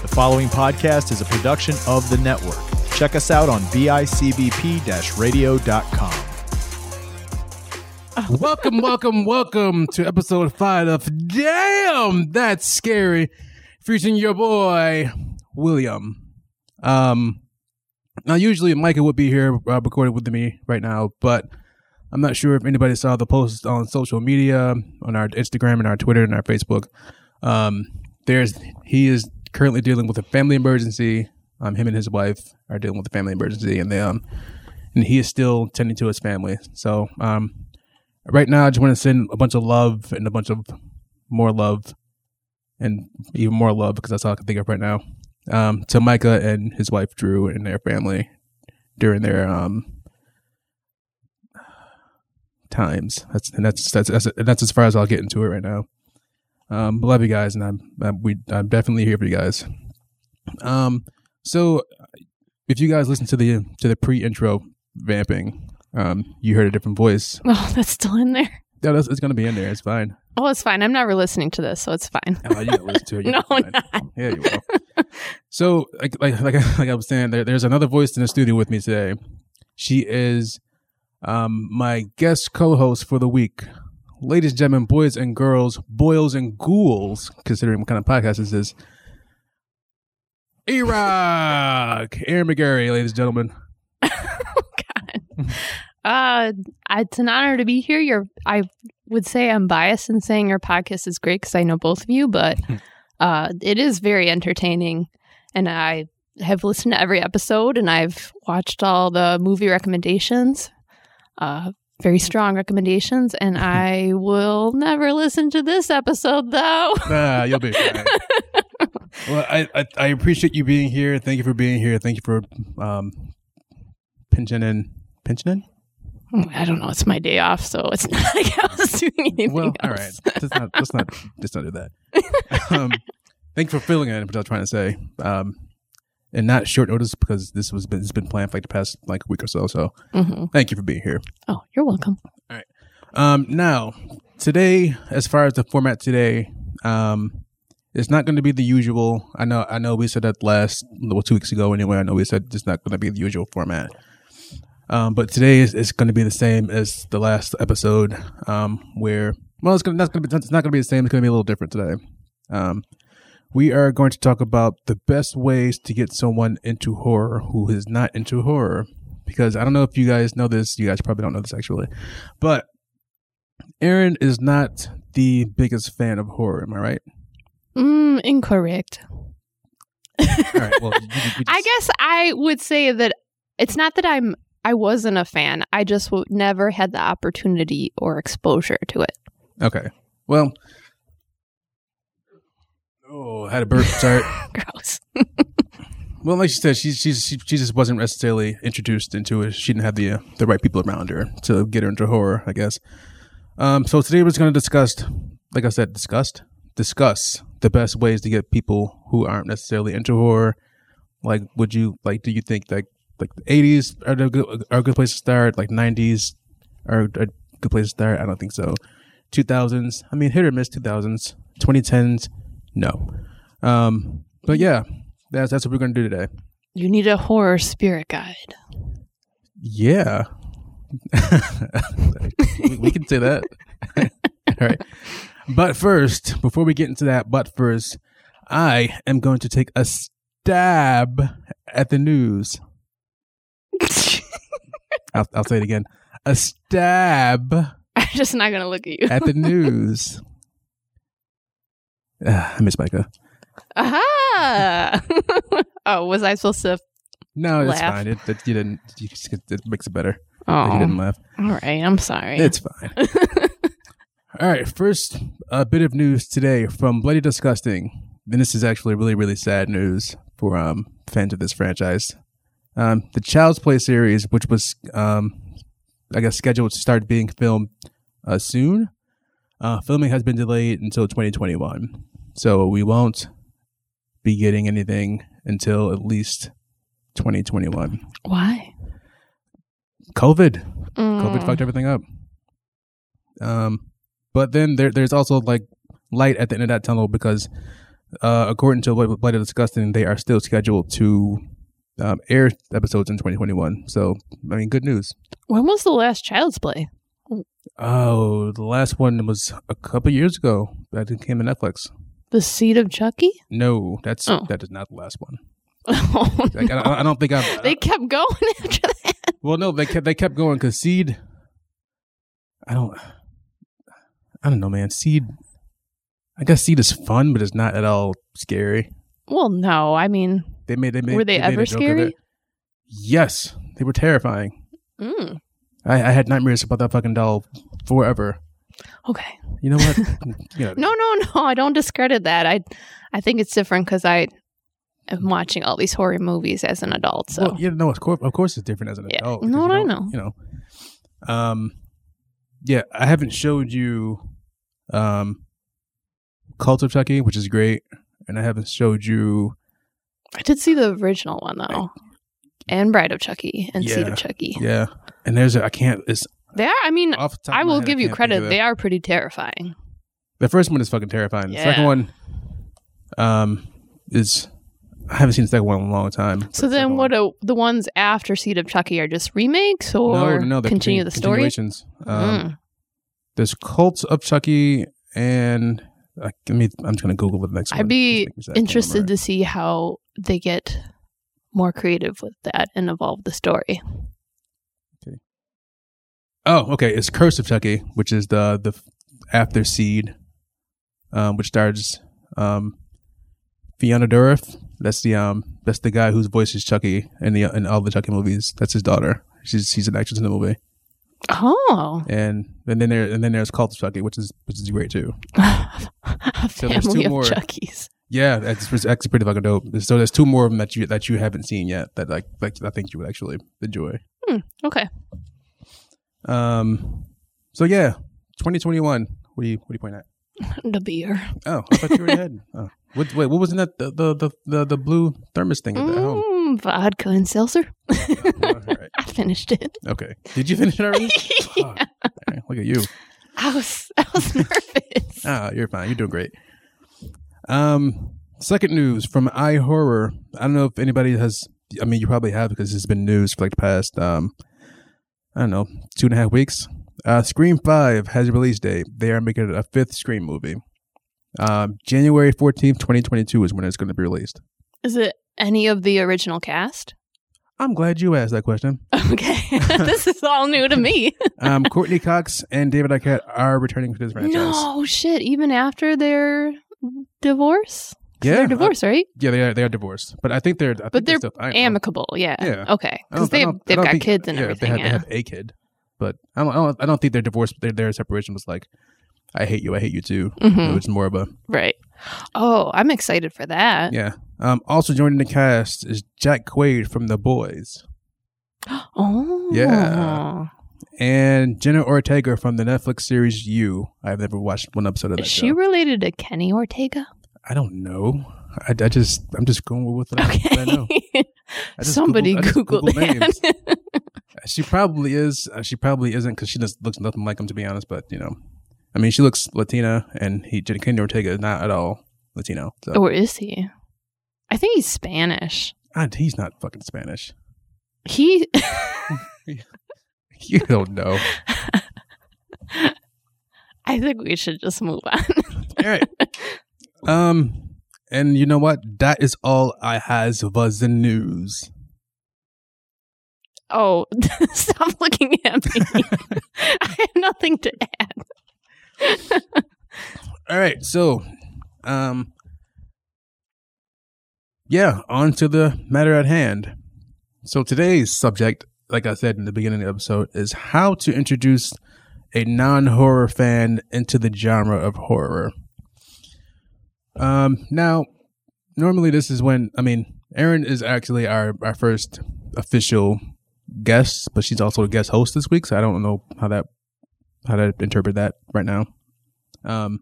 The following podcast is a production of the network. Check us out on bicbp radio.com. welcome, welcome, welcome to episode five of Damn That's Scary, featuring your boy William. Um, now usually Micah would be here uh, recording with me right now, but I'm not sure if anybody saw the post on social media, on our Instagram and our Twitter and our Facebook. Um, there's he is currently dealing with a family emergency. Um, him and his wife are dealing with a family emergency, and they um, and he is still tending to his family. So um, right now, I just want to send a bunch of love and a bunch of more love, and even more love because that's all I can think of right now. Um, to Micah and his wife Drew and their family during their um times. That's and that's that's that's, that's as far as I'll get into it right now. Um, love you guys, and I'm, I'm we I'm definitely here for you guys. Um, so if you guys listen to the to the pre-intro vamping, um, you heard a different voice. Oh, that's still in there. Yeah, that's, it's gonna be in there. It's fine. Oh, it's fine. I'm never listening to this, so it's fine. Oh, you listen to it. No, not. Yeah, you will. so, like, like, like I was saying, there, there's another voice in the studio with me today. She is um, my guest co-host for the week. Ladies and gentlemen, boys and girls, boils and ghouls, considering what kind of podcast this is. E-Rock! Aaron McGarry, ladies and gentlemen. God. Uh, it's an honor to be here. You're, I would say I'm biased in saying your podcast is great because I know both of you, but uh, it is very entertaining, and I have listened to every episode, and I've watched all the movie recommendations. Uh, very strong recommendations, and I will never listen to this episode though. Ah, you'll be fine. well, I, I I appreciate you being here. Thank you for being here. Thank you for um pinching in pinching in. I don't know. It's my day off, so it's not like I was doing anything Well, all right. Let's not let's not let's not do that. um, thank you for filling in. What I was trying to say. Um, and not short notice because this was been, it's been planned for like the past like week or so. So hmm thank you for being here. Oh, you're welcome. All right. Um, now today, as far as the format today, um, it's not going to be the usual. I know, I know, we said that last well, two weeks ago. Anyway, I know we said it's not going to be the usual format. Um, but today is, is going to be the same as the last episode. Um, where well, it's to, that's going to be it's not going to be the same. It's going to be a little different today. Um, we are going to talk about the best ways to get someone into horror who is not into horror. Because I don't know if you guys know this. You guys probably don't know this actually, but Aaron is not the biggest fan of horror. Am I right? Mm, incorrect. All right. Well, you, you, you I guess I would say that it's not that I'm I wasn't a fan. I just w- never had the opportunity or exposure to it. Okay. Well. Oh, I had a burp. Sorry. Gross. well, like she said, she, she's she, she just wasn't necessarily introduced into it. She didn't have the uh, the right people around her to get her into horror. I guess. Um. So today we're going to discuss, like I said, discussed discuss the best ways to get people who aren't necessarily into horror. Like, would you like? Do you think like like the eighties are the good, are a good place to start? Like nineties are a good place to start? I don't think so. Two thousands, I mean, hit or miss. Two thousands, twenty tens, no. Um, but yeah, that's that's what we're gonna do today. You need a horror spirit guide. Yeah, we, we can say that. All right. But first, before we get into that, but first, I am going to take a stab at the news. I'll, I'll say it again. A stab I'm just not gonna look at you. at the news. Ah, I miss Micah. Aha! oh, was I supposed to? No, it's Laugh. fine. It, it, you didn't. You it makes it better. Oh, You didn't laugh. all right. I'm sorry. It's fine. All right. First, a bit of news today from Bloody Disgusting. And this is actually really, really sad news for um, fans of this franchise. Um, the Child's Play series, which was, um, I guess, scheduled to start being filmed uh, soon, uh, filming has been delayed until 2021. So we won't be getting anything until at least 2021. Why? COVID. COVID Mm. fucked everything up. Um, but then there, there's also like light at the end of that tunnel because uh, according to Bloody Disgusting, they are still scheduled to um, air episodes in 2021. So, I mean, good news. When was the last Child's Play? Oh, the last one was a couple years ago. That came to Netflix. The Seed of Chucky? No, that's Oh. that is not the last one. Oh, Like, no. I, I don't think I've. They kept going after that. well, no, they kept they kept going because Seed. I don't. I don't know, man. Seed. I guess Seed is fun, but it's not at all scary. Well, no, I mean, They made they made. Were they made a ever joke of scary? Yes, they were terrifying. mm, I, I had nightmares about that fucking doll forever. okay. You know what? you know, No, no, no. I don't discredit that. I, I think it's different because I am watching all these horror movies as an adult. So Well, yeah, no, of course, of course, it's different as an Yeah. adult. No, I know. You know, um, yeah, I haven't showed you, um, Cult of Chucky, which is great, and I haven't showed you. I did see the original one though, and Bride of Chucky and Seed of Chucky. Yeah, and there's a, I can't. It's They are. I mean, off the top. I will head, give you credit. They are pretty terrifying. The first one is fucking terrifying. The second one, um, is I haven't seen the second one in a long time. So then, what one- are the ones after Seed of Chucky are just remakes or no, no, continue the story? continuations. Um, Mm. There's Cult of Chucky, and I, I mean, I'm just gonna Google the next. I'd be just make sure I can interested to see how they get more creative with that and evolve the story. Oh, okay. It's Curse of Chucky, which is the the after Seed, um, which stars um, Fiona Dourif. That's the um that's the guy whose voice is Chucky in the in all the Chucky movies. That's his daughter. She's she's an actress in the movie. Oh, And and then there and then there's Cult of Chucky, which is which is great too. So there's two more. Chuckies. Yeah, that's actually pretty fucking dope. So there's two more of them that you that you haven't seen yet that like like I think you would actually enjoy. Okay. Um, so yeah, 2021. What do you what do you point at? The beer. Oh, I thought you were had. Oh, what, wait, what was in that the the the the, the blue thermos thing at the home? Mm, vodka and seltzer. all right. I finished it. Okay, did you finish it already? Oh, all right, look at you. I was I was nervous. Ah, you're fine. You're doing great. Um, second news from iHorror. I don't know if anybody has. I mean, you probably have because it's been news for like the past. Um, I don't know, two and a half weeks. Uh, Scream Five has a release date. They are making a fifth Scream movie. Um, January fourteenth, twenty twenty two is when it's going to be released. Is it any of the original cast? I'm glad you asked that question. Okay, this is all new to me. Um, Courteney Cox and David Arquette are returning to this franchise. no shit. Even after their divorce, Yeah, they're divorced, right? yeah, they are. They are divorced, but I think they're. I think But they're still, I, Amicable, yeah. Yeah. Okay, because they've they've got think- kids and yeah, everything. They have, yeah. they have a kid, but I don't, I don't. I don't think their divorce, their, their separation was like, "I hate you, I hate you too." Mhm. It was more of a Right. Oh, I'm excited for that. yeah. Um, also joining the cast is Jack Quaid from The Boys Oh. Yeah. and Jenna Ortega from the Netflix series You. I've never watched one episode of that Is she show. related to Kenny Ortega? I don't know. I, I just I'm just going with what I, what I know. I Somebody Googled- Google Googled names. that. She probably is. Uh, she probably isn't because she just looks nothing like him, to be honest. But you know, I mean, she looks Latina, and he Kenny Ortega is not at all Latino. So or is he? I think he's Spanish. Ah, he's not fucking Spanish. He. You don't know. I think we should just move on. all right. Um, and you know what? That is all I has was the news. oh, stop looking at me. I have nothing to add. All right, so, um, yeah, on to the matter at hand. So today's subject, like I said in the beginning of the episode, is how to introduce a non-horror fan into the genre of horror. Um, now, normally this is when I mean, Erin is actually our our first official guest, but she's also a guest host this week, so I don't know how that how to interpret that right now. Um,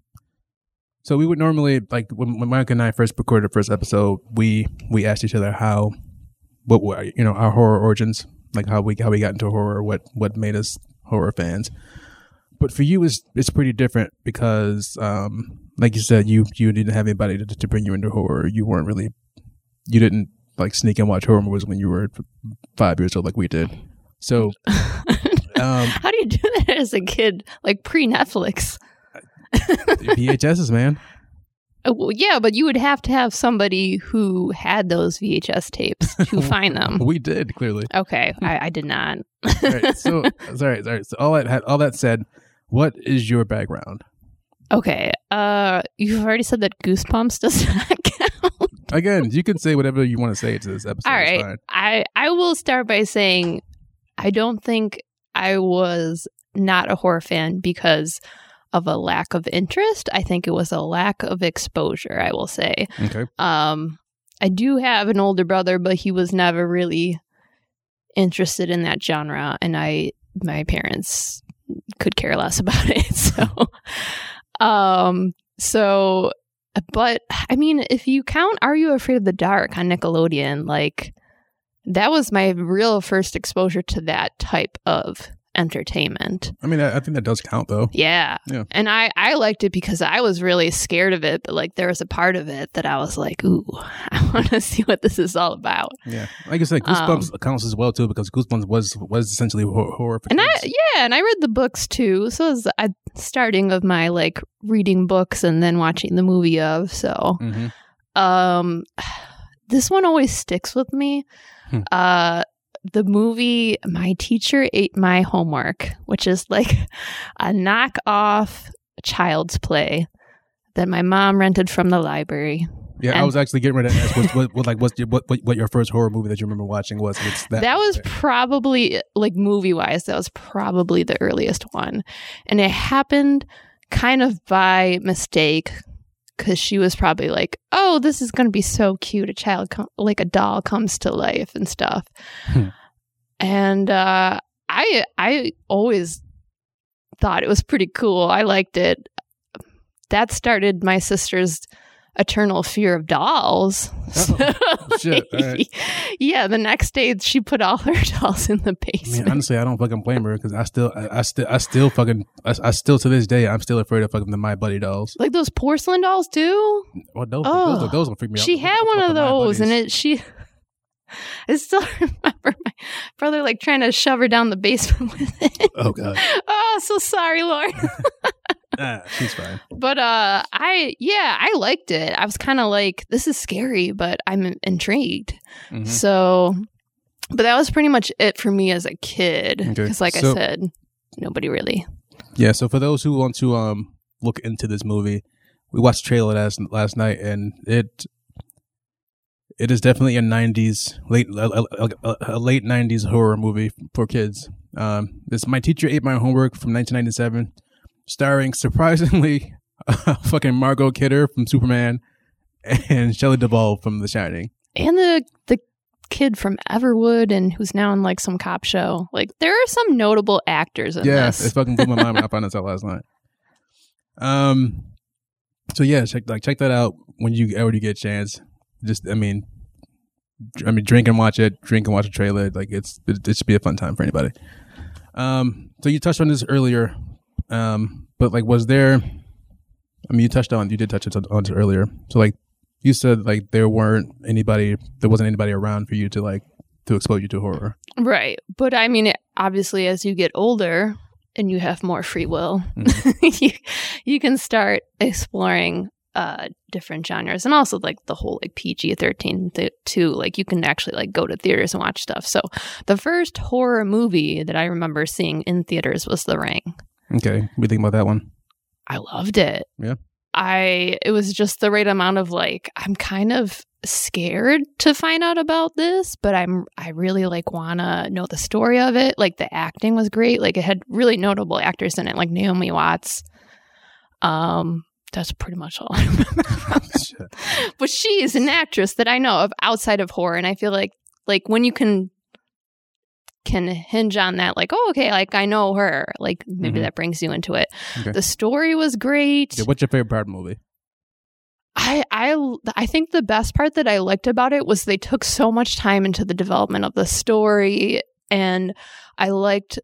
so we would normally like when, when Mike and I first recorded the first episode, we we asked each other how what were you know our horror origins, like how we how we got into horror, what what made us horror fans. but for you, it's it's pretty different because, um, like you said, you you didn't have anybody to, to bring you into horror. You weren't really, you didn't like sneak and watch horror movies when you were five years old, like we did. So, um, How do you do that as a kid, like pre Netflix? VHSs, man. Uh, Well, yeah, but you would have to have somebody who had those VHS tapes to find them. We did clearly. Okay, I, I did not. All right, so sorry, sorry. So all that all that said, what is your background? Okay, uh, you've already said that Goosebumps does not count. Again, you can say whatever you want to say to this episode. All right. I I will start by saying I don't think I was not a horror fan because of a lack of interest. I think it was a lack of exposure. I will say. Okay. Um, I do have an older brother, but he was never really interested in that genre, and I, my parents could care less about it. So, um, so, but I mean, if you count "Are You Afraid of the Dark" on Nickelodeon, like that was my real first exposure to that type of entertainment. I mean, I, I think that does count, though. Yeah. Yeah. And I, I liked it because I was really scared of it, but like there was a part of it that I was like, ooh, I want to see what this is all about. Yeah, like I said, Um, Goosebumps counts as well too because Goosebumps was was essentially horror. horror And I, yeah, and I read the books too. So it was a starting of my like reading books and then watching the movie of. So, Mhm. um, this one always sticks with me. Hmm. Uh, the movie My Teacher Ate My Homework, which is like a knockoff child's play that my mom rented from the library. Yeah, I was actually getting ready to ask what, what, like what's your, what, what what your first horror movie that you remember watching was. It's that. That, was probably like movie wise, that was probably the earliest one. And it happened kind of by mistake because she was probably like, oh, this is going to be so cute. A child, com- like a doll, comes to life and stuff. Hmm. and uh, I, I always thought it was pretty cool. I liked it. That started my sister's eternal fear of dolls. Oh, shit, all right. Yeah, the next day she put all her dolls in the I mean, basement. honestly, I don't fucking blame her because I still, I, I still, I still fucking, I, I still to this day, I'm still afraid of fucking the My Buddy dolls. like those porcelain dolls too. Well, those, Oh, those, those will freak me out. She had one of those, and it she. I still remember my brother like trying to shove her down the basement with it. Oh god, oh, so sorry, Lauren. She's fine. But uh I yeah, I liked it. I was kind of like this is scary, but I'm intrigued. Mhm. So but that was pretty much it for me as a kid Okay. cuz like So- I said, nobody really. Yeah, so for those who want to um look into this movie, we watched the trailer last last night, and it it is definitely a '90s late a, a- a- late '90s horror movie for kids. Um, it's My Teacher Ate My Homework from 1997, starring surprisingly fucking Margot Kidder from Superman and Shelley Duvall from The Shining. And the the kid from Everwood and who's now in like some cop show. Like there are some notable actors in yeah, this. it fucking blew my mind when I found this out last night. Um, so yeah, check like check that out when you ever you get a chance. Just I mean, I mean, drink and watch it. Drink and watch a trailer. Like it's it, it should be a fun time for anybody. Um, so you touched on this earlier, um, but like, was there? I mean, you touched on you did touch it on, on it earlier. So like, you said like there weren't anybody, there wasn't anybody around for you to like to expose you to horror. Right. But I mean, obviously, as you get older and you have more free will, Mm-hmm. you, you can start exploring uh, different genres and also like the whole like PG 13 th- too. Like you can actually like go to theaters and watch stuff. So the first horror movie that I remember seeing in theaters was The Ring. Okay, what do you think about that one? I loved it. Yeah. I it was just the right amount of like I'm kind of scared to find out about this, but I'm I really like wanna know the story of it. Like the acting was great. Like it had really notable actors in it, like Naomi Watts. Um that's pretty much all I remember. from it. But she is an actress that I know of outside of horror, and I feel like like when you can can hinge on that, like oh okay, like I know her, like maybe Mhm. that brings you into it. Okay. The story was great. Yeah, what's your favorite part of the movie? I I I think the best part that I liked about it was they took so much time into the development of the story and I liked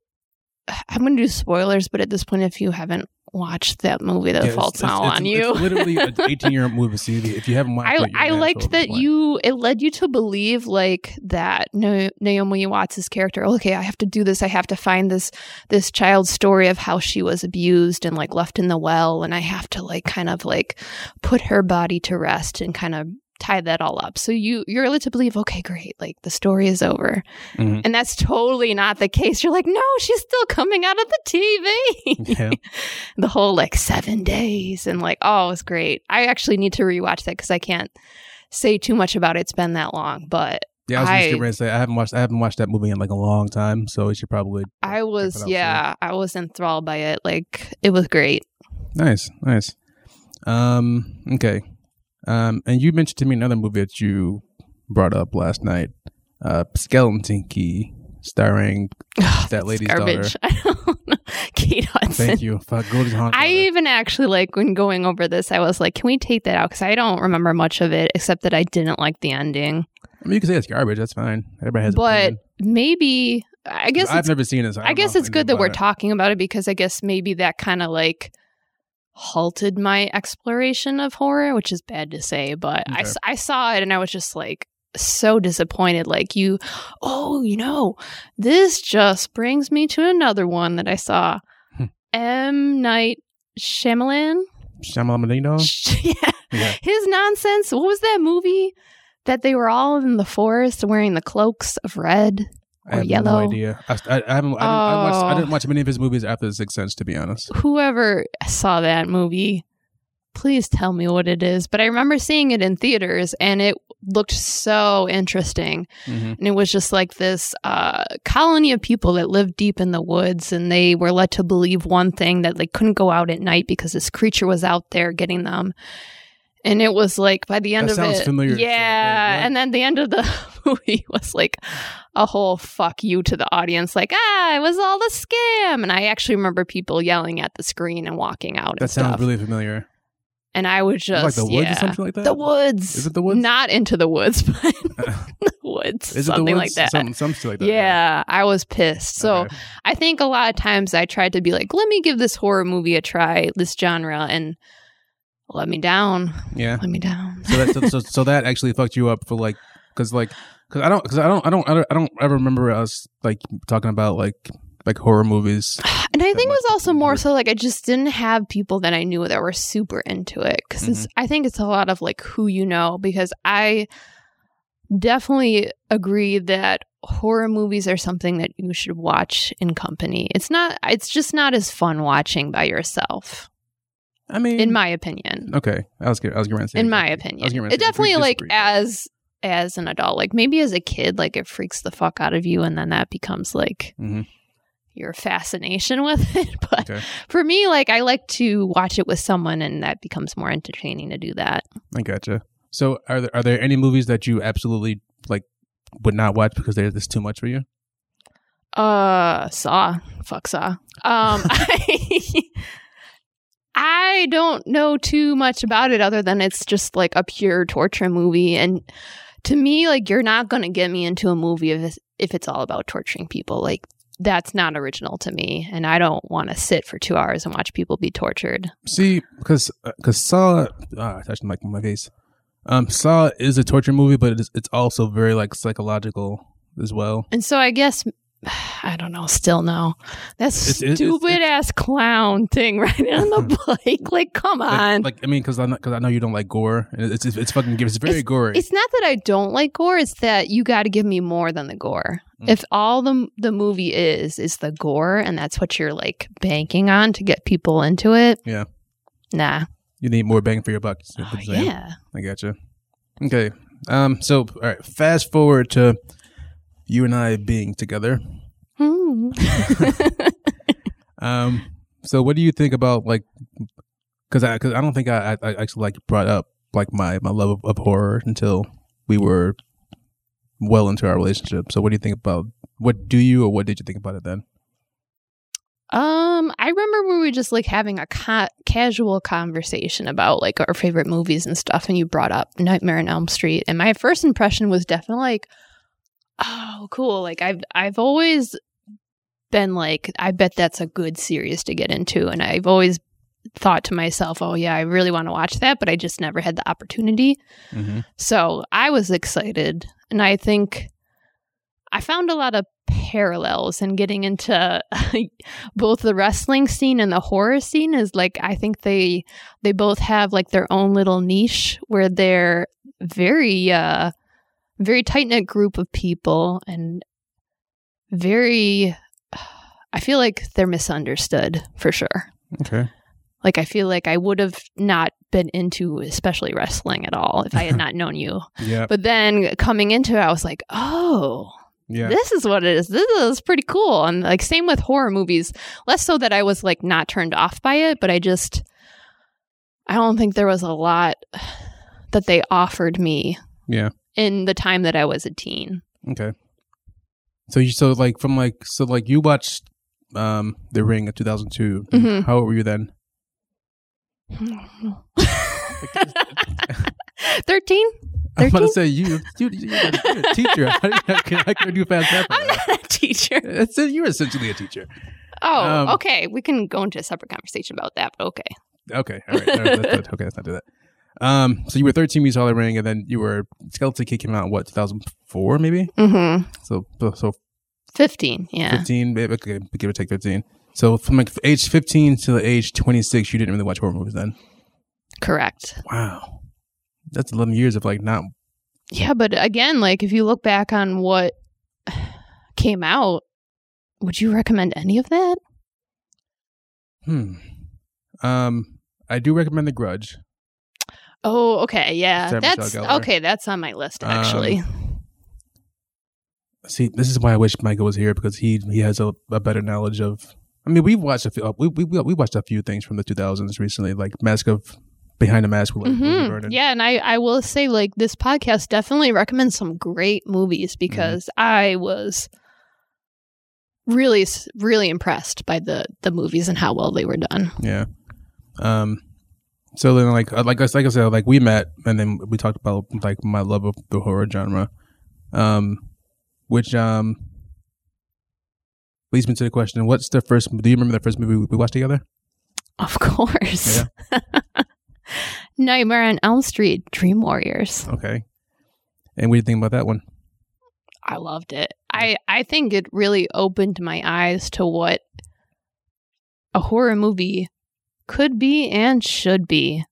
I'm going to do spoilers, but at this point, if you haven't watched that movie, the Yeah, it's- fault's it's- it's- on you. It's literally an 18 year old movie. So if you haven't watched I, it, I liked that you it led you to believe like that Naomi Watts' character okay I have to do this I have to find this this child's story of how she was abused and like left in the well and I have to like kind of like put her body to rest and kind of tie that all up. So you you're led to believe okay great like the story is over. Mhm. and that's totally not the case. You're like no she's still coming out of the TV Yeah. the whole like seven days and like oh it's great. I actually need to rewatch that because i can't say too much about it. It's been that long but Yeah, I was just I- getting ready to say I haven't watched I haven't watched that movie in like a long time, so you should probably i was yeah i was enthralled by it. Like it was great. Nice, nice. Um, okay. Um, and you mentioned to me another movie that you brought up last night, uh, Skeleton Key, starring that lady's garbage i don't know kate hudson Thank you, Hawn. I even actually like when going over this, I was like, can we take that out? Because I don't remember much of it except that I didn't like the ending. I mean, you can say it's garbage. That's fine. Everybody has. But maybe, I guess I've never seen it. So I, I guess it's good that we're it. talking about it because I guess maybe that kind of like halted my exploration of horror, which is bad to say, but I, Okay. s- I saw it and I was just like so disappointed. Like, you, oh, you know, this just brings me to another one that I saw Hmm. M. Night Shyamalan. Shyamalan. yeah. Yeah. His nonsense. What was that movie that they were all in the forest wearing the cloaks of red? I have yellow. no idea. I, I, I haven't. I, didn't, watched, I Oh. didn't watch many of his movies after The Sixth Sense, to be honest. whoever saw that movie, please tell me what it is. But I remember seeing it in theaters and it looked so interesting. hmm And it was just like this uh, colony of people that lived deep in the woods and they were led to believe one thing that they couldn't go out at night because this creature was out there getting them. And it was like by the end That of sounds it, familiar. yeah. What? and then the end of the movie was like a whole fuck you to the audience, like ah, it was all a scam. And I actually remember people yelling at the screen and walking out. That sounds stuff. really familiar. And I was just like the woods yeah. or something like that. The woods. Is it the woods? Not into the woods, but the woods. Is it the something woods? like that. Something, something like that. yeah, I was pissed. So Okay. I think a lot of times I tried to be like, let me give this horror movie a try, this genre, and let me down. yeah. Let me down. So that so, so, so that actually fucked you up for like because like because I don't because I don't I don't I don't I don't ever remember us like talking about like like horror movies. And I think it was also more so like I just didn't have people that I knew that were super into it because Mm-hmm. I think it's a lot of like who you know because I definitely agree that horror movies are something that you should watch in company. It's not it's just not as fun watching by yourself I mean, in my opinion. okay, I was I was going to say in my exactly. I was opinion. It definitely like as as an adult, like maybe as a kid, like it freaks the fuck out of you, and then that becomes like Mhm. your fascination with it. But Okay. for me, like I like to watch it with someone, and that becomes more entertaining to do that. I gotcha. So are there are there any movies that you absolutely like would not watch because they're just too much for you? Uh, Saw, fuck Saw. Um, I, I don't know too much about it other than it's just like a pure torture movie, and to me, like you're not gonna get me into a movie if it's, if it's all about torturing people. Like that's not original to me, and I don't want to sit for two hours and watch people be tortured. See, because because Saw, ah, I touched my my face. Um, Saw is a torture movie, but it's it's also very like psychological as well. And so I guess. I don't know. Still no. That's It's- it's- stupid it's- ass clown thing riding on the bike. Like, come on. like I mean, because I because I know you don't like gore, it's it's, it's fucking it's very gory. It's not that I don't like gore. It's that you got to give me more than the gore. Mm. If all the the movie is is the gore, and that's what you're like banking on to get people into it, Yeah. nah. you need more bang for your buck. Oh, yeah. I gotcha. Okay. Um. So, all right. Fast forward to you and I being together. Hmm. Um. So, what do you think about like? Because I because I don't think I, I I actually like brought up like my my love of, of horror until we were well into our relationship. So, what do you think about? What do you or what did you think about it then? Um, I remember we were just like having a ca- casual conversation about like our favorite movies and stuff, and you brought up Nightmare on Elm Street, and my first impression was definitely like, oh, cool. Like I've I've always been like, I bet that's a good series to get into. And I've always thought to myself, oh, yeah, I really want to watch that, but I just never had the opportunity. Mm-hmm. So I was excited. And I think I found a lot of parallels in getting into both the wrestling scene and the horror scene is like I think they they both have like their own little niche where they're very uh very tight knit group of people and very I feel like they're misunderstood for sure. Okay. Like I feel like I would have not been into especially wrestling at all if I had not known you. Yeah. But then coming into it I was like, "Oh, Yeah. this is what it is. This is pretty cool." And like same with horror movies, less so that I was like not turned off by it, but I just I don't think there was a lot that they offered me Yeah. In the time that I was a teen. Okay. So you so like from like so like you watched um The Ring in 2002. Mhm. How old were you then? 13? I'm about to say you you you're a, teacher. How, do you, how, can, I do fast? I'm not a teacher. It's you're essentially a teacher. Oh, Um, okay. We can go into a separate conversation about that, but okay. Okay, all right. All right let's, let's- okay, let's not do that. Um, so you were 13 when you saw the ring, and then you were Skeleton Key came out in what 2004 maybe. Mm-hmm. So so 15, yeah. 15, maybe okay, give or take 15. So from like age 15 to the age 26, you didn't really watch horror movies then. Correct. Wow, that's 11 years of like not. Yeah, but again, like if you look back on what came out, would you recommend any of that? Hmm. Um, I do recommend The Grudge. Oh, okay, yeah. Sarah Michelle that's Gellar. okay, that's on my list actually. See, this is why I wish Michael was here because he he has a, a better knowledge of. I mean, we've watched a few. uh, We we we watched a few things from the 2000s recently, like Mask of Behind the Mask with Mhm. Yeah, and I I will say like this podcast definitely recommends some great movies because I was really really impressed by the the movies and how well they were done. Yeah. Um. So then, like, uh, like I like I said, like we met, and then we talked about like my love of the horror genre, um, which um leads me to the question: What's the first? Do you remember the first movie we watched together? Of course. Nightmare on Elm Street, Dream Warriors. Okay. And what do you think about that one? I loved it. I I think it really opened my eyes to what a horror movie could be and should be.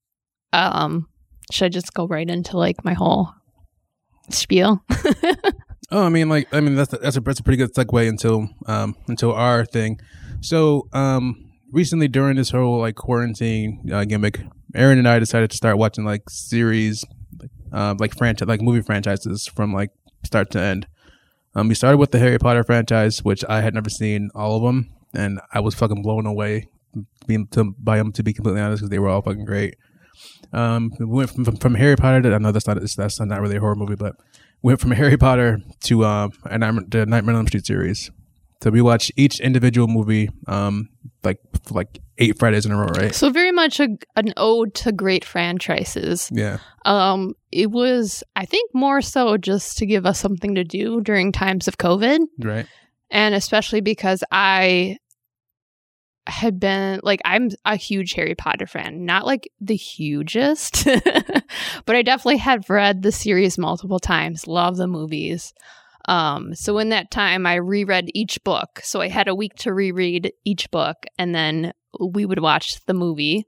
Um, should I just go right into like my whole spiel? Oh, I mean, like, I mean, that's that's a that's a pretty good segue until um until our thing. So, um, recently during this whole like quarantine uh, gimmick, Aaron and I decided to start watching like series, uh, like franchise, like movie franchises from like start to end. Um, we started with the Harry Potter franchise, which I had never seen all of them, and I was fucking blown away being to by them to be completely honest because they were all fucking great. Um, we went from, from, from Harry Potter to I know that's not that's not really a horror movie, but went from Harry Potter to um a Nightmare, the Nightmare on Elm Street series. So we watched each individual movie um like like eight Fridays in a row, right? so very much a, an ode to great franchises. Yeah. Um, it was I think more so just to give us something to do during times of COVID. Right. and especially because I had been like I'm a huge Harry Potter fan, not like the hugest, but I definitely had read the series multiple times, love the movies. Um, so in that time, I reread each book. So I had a week to reread each book, and then we would watch the movie.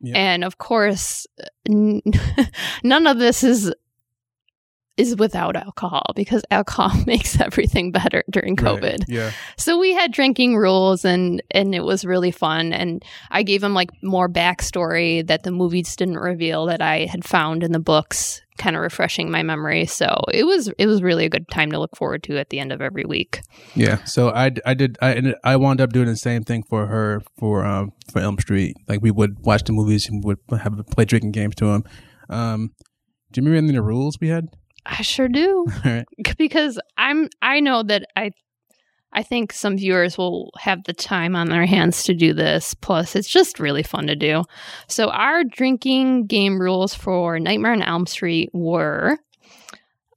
Yeah. And of course, n- none of this is is without alcohol because alcohol makes everything better during Right. COVID. Yeah. So we had drinking rules and and it was really fun and I gave him like more backstory that the movies didn't reveal that I had found in the books, kind of refreshing my memory. So it was it was really a good time to look forward to at the end of every week. Yeah. So I, I did I ended, I wound up doing the same thing for her for um for Elm Street. Like we would watch the movies and would have play drinking games to them. Um, do you remember any of the rules we had? I sure do. Right. because I'm I know that I I think some viewers will have the time on their hands to do this. Plus, it's just really fun to do. So, our drinking game rules for Nightmare on Elm Street were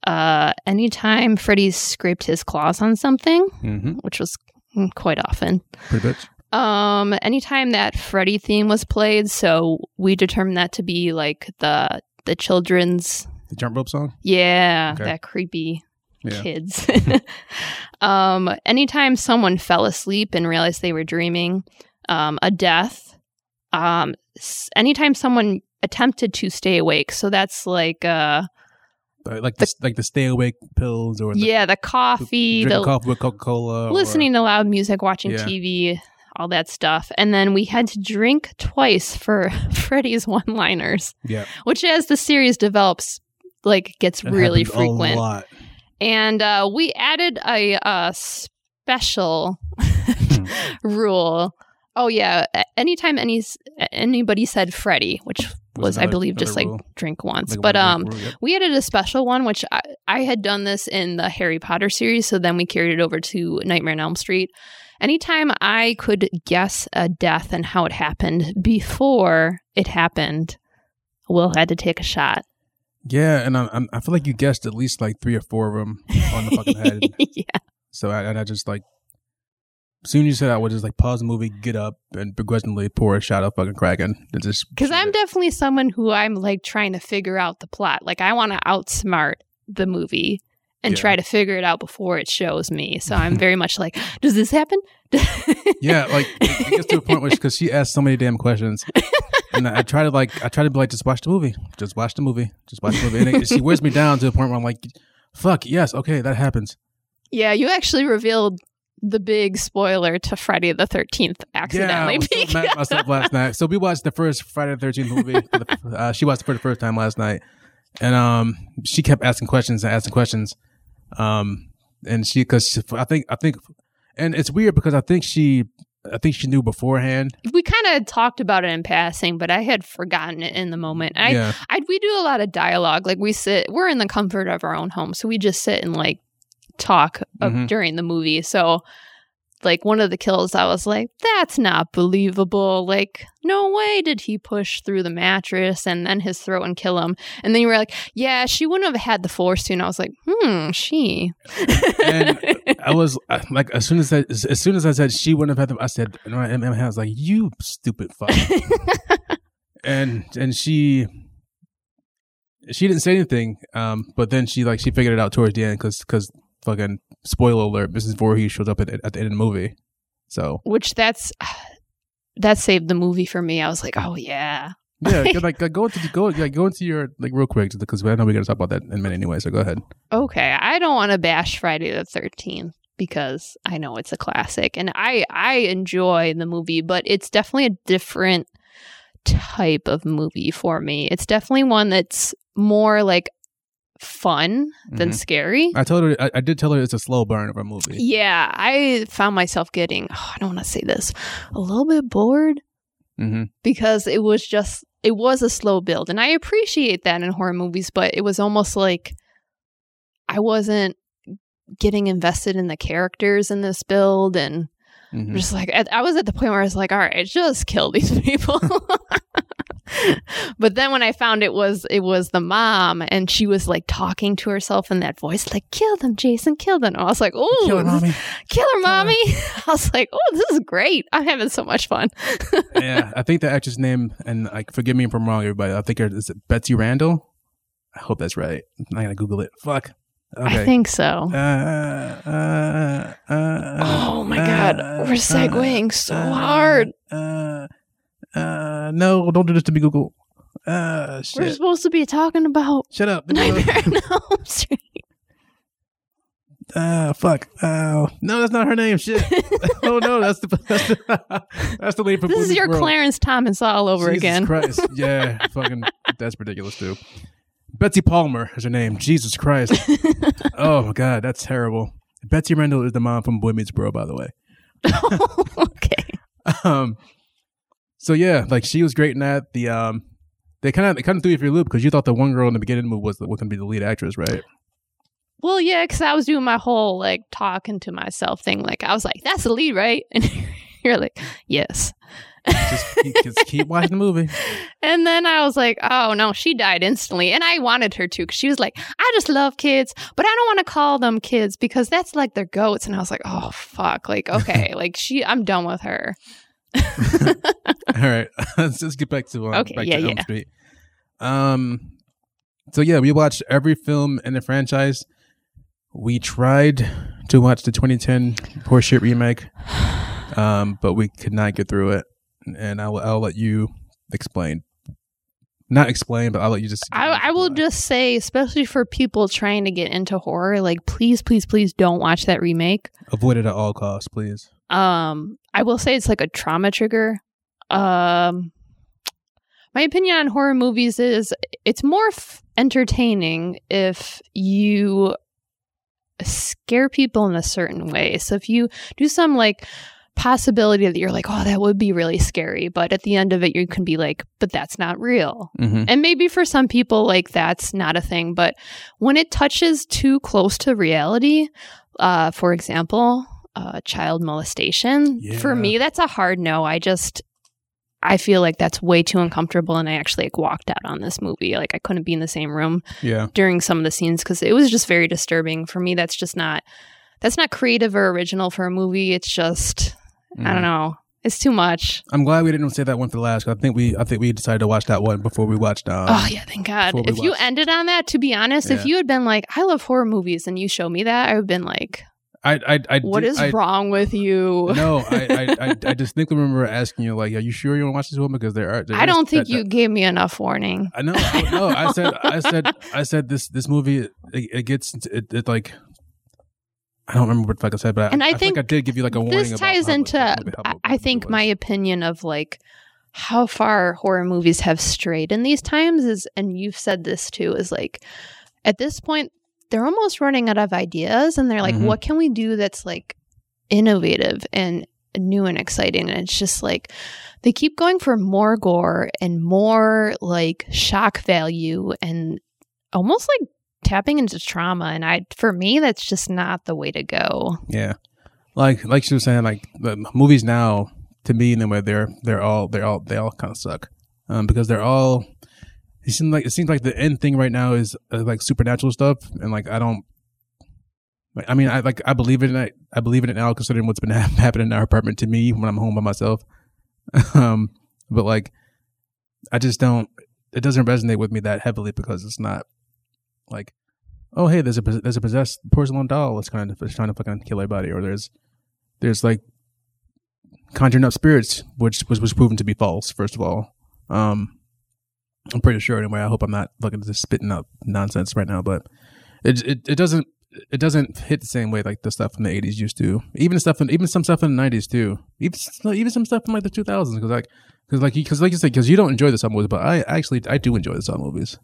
uh, anytime Freddy scraped his claws on something, Mm-hmm. which was mm, quite often. Pretty bitch. Um, anytime that Freddy theme was played, so we determined that to be like the the children's The jump rope song. yeah, Okay. that creepy Yeah. kids. um, anytime someone fell asleep and realized they were dreaming, um, a death. Um, anytime someone attempted to stay awake, so that's like uh, Like like the, like the stay awake pills or the, yeah, the coffee, the coffee with Coca Cola. listening to loud music, watching Yeah. TV, all that stuff. And then we had to drink twice for Freddy's one liners, Yeah. which as the series develops, like gets It really frequent. A lot. And uh, we added a, a special rule. Oh yeah, anytime any anybody said Freddy, which was, I another- believe just another like rule. drink once, Like but um, rule, yep. we added a special one, which I, I had done this in the Harry Potter series. So then we carried it over to Nightmare on Elm Street. Anytime I could guess a death and how it happened before it happened, Will had to take a shot. Yeah, and I, I'm, feel like you guessed at least like three or four of them on the fucking head. yeah. So I, and I just like, soon as you said I would just like pause the movie, get up, and begrudgingly pour a shot of fucking Kraken. And just Because I'm it. definitely someone who I'm like trying to figure out the plot. Like I want to outsmart the movie and Yeah. try to figure it out before it shows me. So I'm very much like, does this happen? yeah, like it gets to a point where because she asked so many damn questions, and I try to like I try to be like just watch the movie, just watch the movie, just watch the movie, and it, she wears me down to the point where I'm like, fuck yes, okay, that happens. Yeah, you actually revealed the big spoiler to Friday the 13th accidentally. Yeah, I was so mad myself last night. So we watched the first Friday the Thirteenth movie. The, uh, she watched it for the first time last night, and um, she kept asking questions and asking questions, um, and she because I think I think, and it's weird because I think she I think she knew beforehand. we kind of talked about it in passing, but I had forgotten it in the moment. I, yeah, I we do a lot of dialogue. Like we sit, we're in the comfort of our own home, so we just sit and like talk Mhm. during the movie. So, like one of the kills, I was like, "That's not believable." Like, no way did he push through the mattress and then his throat and kill him. And then you were like, "Yeah, she wouldn't have had the force to." And I was like, "Hmm, she." and I was uh, like, as soon as I, as soon as I said she wouldn't have had them, I said, my, in my I was like, you stupid fuck. and and she she didn't say anything, um, but then she like she figured it out towards the end because because fucking spoiler alert, Mrs. Voorhees shows up at, at the end of the movie. So Which that's that saved the movie for me. I was like, "Oh yeah." yeah, like go into go like go into your like real quick because I know we're gonna talk about that in a minute anyway. So go ahead. okay i don't want to bash friday the 13th because i know it's a classic and i i enjoy the movie but it's definitely a different type of movie for me it's definitely one that's more like fun than Mhm. scary I told her I, I did tell her it's a slow burn of a movie. yeah i found myself getting oh, i don't want to say this a little bit bored Mm-hmm. because it was just it was a slow build and i appreciate that in horror movies but it was almost like i wasn't getting invested in the characters in this build and Mm-hmm. Just like I, I was at the point where i was like all right just kill these people but then when i found it was it was the mom and she was like talking to herself in that voice like kill them jason kill them and i was like oh Kill her, mommy. killer mommy i was like oh this is great i'm having so much fun yeah, I think the actress name, and like, forgive me if I'm wrong, everybody. I think her is it Betsy Randall. I hope that's right. I gotta Google it. Fuck. Okay. i think so Uh, uh, uh, uh, Oh my God, uh, we're segueing so hard. Uh, uh, no, don't do this to me, Google. Uh, We're supposed to be talking about Shut up. Nightmare on Elm Street. Uh, fuck. Oh, no, that's not her name. Shit. oh no, that's the that's the, that's the This is your World. Clarence Thomas all over again. Jesus again. Christ. Yeah, fucking that's ridiculous too. Betsy Palmer is her name. Jesus Christ. oh my god, that's terrible. Betsy Randall is the mom from Boy Meets World, by the way. okay. Um so yeah, like she was great in that. The um they kind of they kind of threw you for your loop because you thought the one girl in the beginning movie was was going to be the lead actress, right? Well, yeah, because I was doing my whole like talking to myself thing. Like I was like, "That's the lead, right?" And you're like, "Yes." just, keep, just keep watching the movie. And then I was like, oh no, she died instantly. And I wanted her to because she was like, I just love kids, but I don't want to call them kids because that's like their goats. And I was like, oh fuck. Like, okay, like she, I'm done with her. All right, let's just get back to um, Okay, back yeah, to Elm yeah. Street. Um, so yeah, we watched every film in the franchise. We tried to watch the 2010 horseshit remake, um, but we could not get through it. And I'll I'll let you explain. Not explain, but I'll let you just. I, I will just say, especially for people trying to get into horror, like please, please, please don't watch that remake. avoid it at all costs, please. Um, I will say it's like a trauma trigger. Um, my opinion on horror movies is it's more f- entertaining if you scare people in a certain way. So if you do some like possibility that you're like, oh, that would be really scary, but at the end of it, you can be like, but that's not real. Mm-hmm. And maybe for some people, like that's not a thing. But when it touches too close to reality, uh, for example, uh, child molestation, for me, that's a hard no. I just, I feel like that's way too uncomfortable. And I actually like walked out on this movie. Like I couldn't be in the same room Yeah. during some of the scenes because it was just very disturbing. For me, that's just not, that's not creative or original for a movie. It's just, I Mm. don't know. It's too much. I'm glad we didn't say that one for the last. 'cause I think we I think we decided to watch that one before we watched. Um, Oh yeah, thank God. If you ended on that, to be honest, Yeah. if you had been like, "I love horror movies," and you show me that, I would have been like, I I I "What did- is I, wrong with you?" No, I, I, I, I distinctly remember asking you, like, "Are you sure you want to watch this one?" Because there are. there I don't think that- you that- gave me enough warning. I know. I- No, I said, I said, I said this. This movie, it, it gets, it, it like. I don't remember what the fuck I said, but And I think like I did give you like a warning. This ties into, how I, think, my opinion of like how far horror movies have strayed in these times is, and you've said this too, is like at this point they're almost running out of ideas, and they're like, Mhm. "What can we do that's like innovative and new and exciting?" And it's just like they keep going for more gore and more like shock value and almost like tapping into trauma and i for me that's just not the way to go Yeah, like like she was saying, like the movies now to me, in the way they're they're all they're all they all kind of suck, um, because they're all. It seems like it seems like the end thing right now is uh, like supernatural stuff, and like I don't. I mean, I like I believe it. I I believe in it now, considering what's been hap- happening in our apartment to me when I'm home by myself. um, but like, I just don't. It doesn't resonate with me that heavily because it's not like oh hey there's a there's a possessed porcelain doll that's kind of that's trying to fucking kill everybody or there's there's like conjuring up spirits which was was proven to be false first of all um i'm pretty sure anyway i hope i'm not fucking just spitting up nonsense right now but it it, it doesn't it doesn't hit the same way like the stuff from the 80s used to even stuff in, even some stuff in the 90s too even even some stuff from like the 2000s because like because like because like you said because you don't enjoy the song movies but i actually i do enjoy the song movies